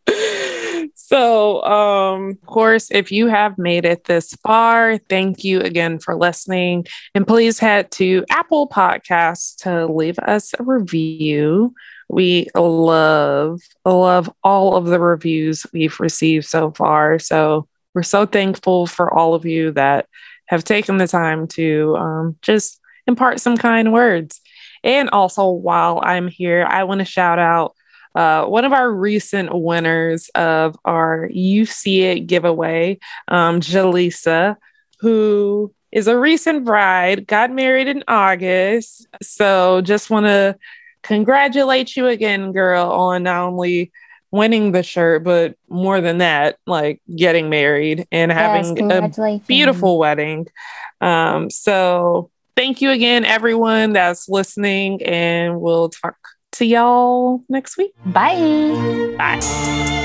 so, um, of course, if you have made it this far, thank you again for listening. And please head to Apple Podcasts to leave us a review. We love, love all of the reviews we've received so far. So, we're so thankful for all of you that have taken the time to um, just impart some kind words. And also, while I'm here, I want to shout out uh, one of our recent winners of our You See It giveaway, um, Jaleesa, who is a recent bride, got married in August. So just want to congratulate you again, girl, on not only winning the shirt, but more than that, like getting married and yes, having a beautiful wedding. Um, so thank you again, everyone that's listening, and we'll talk to y'all next week. Bye. Bye.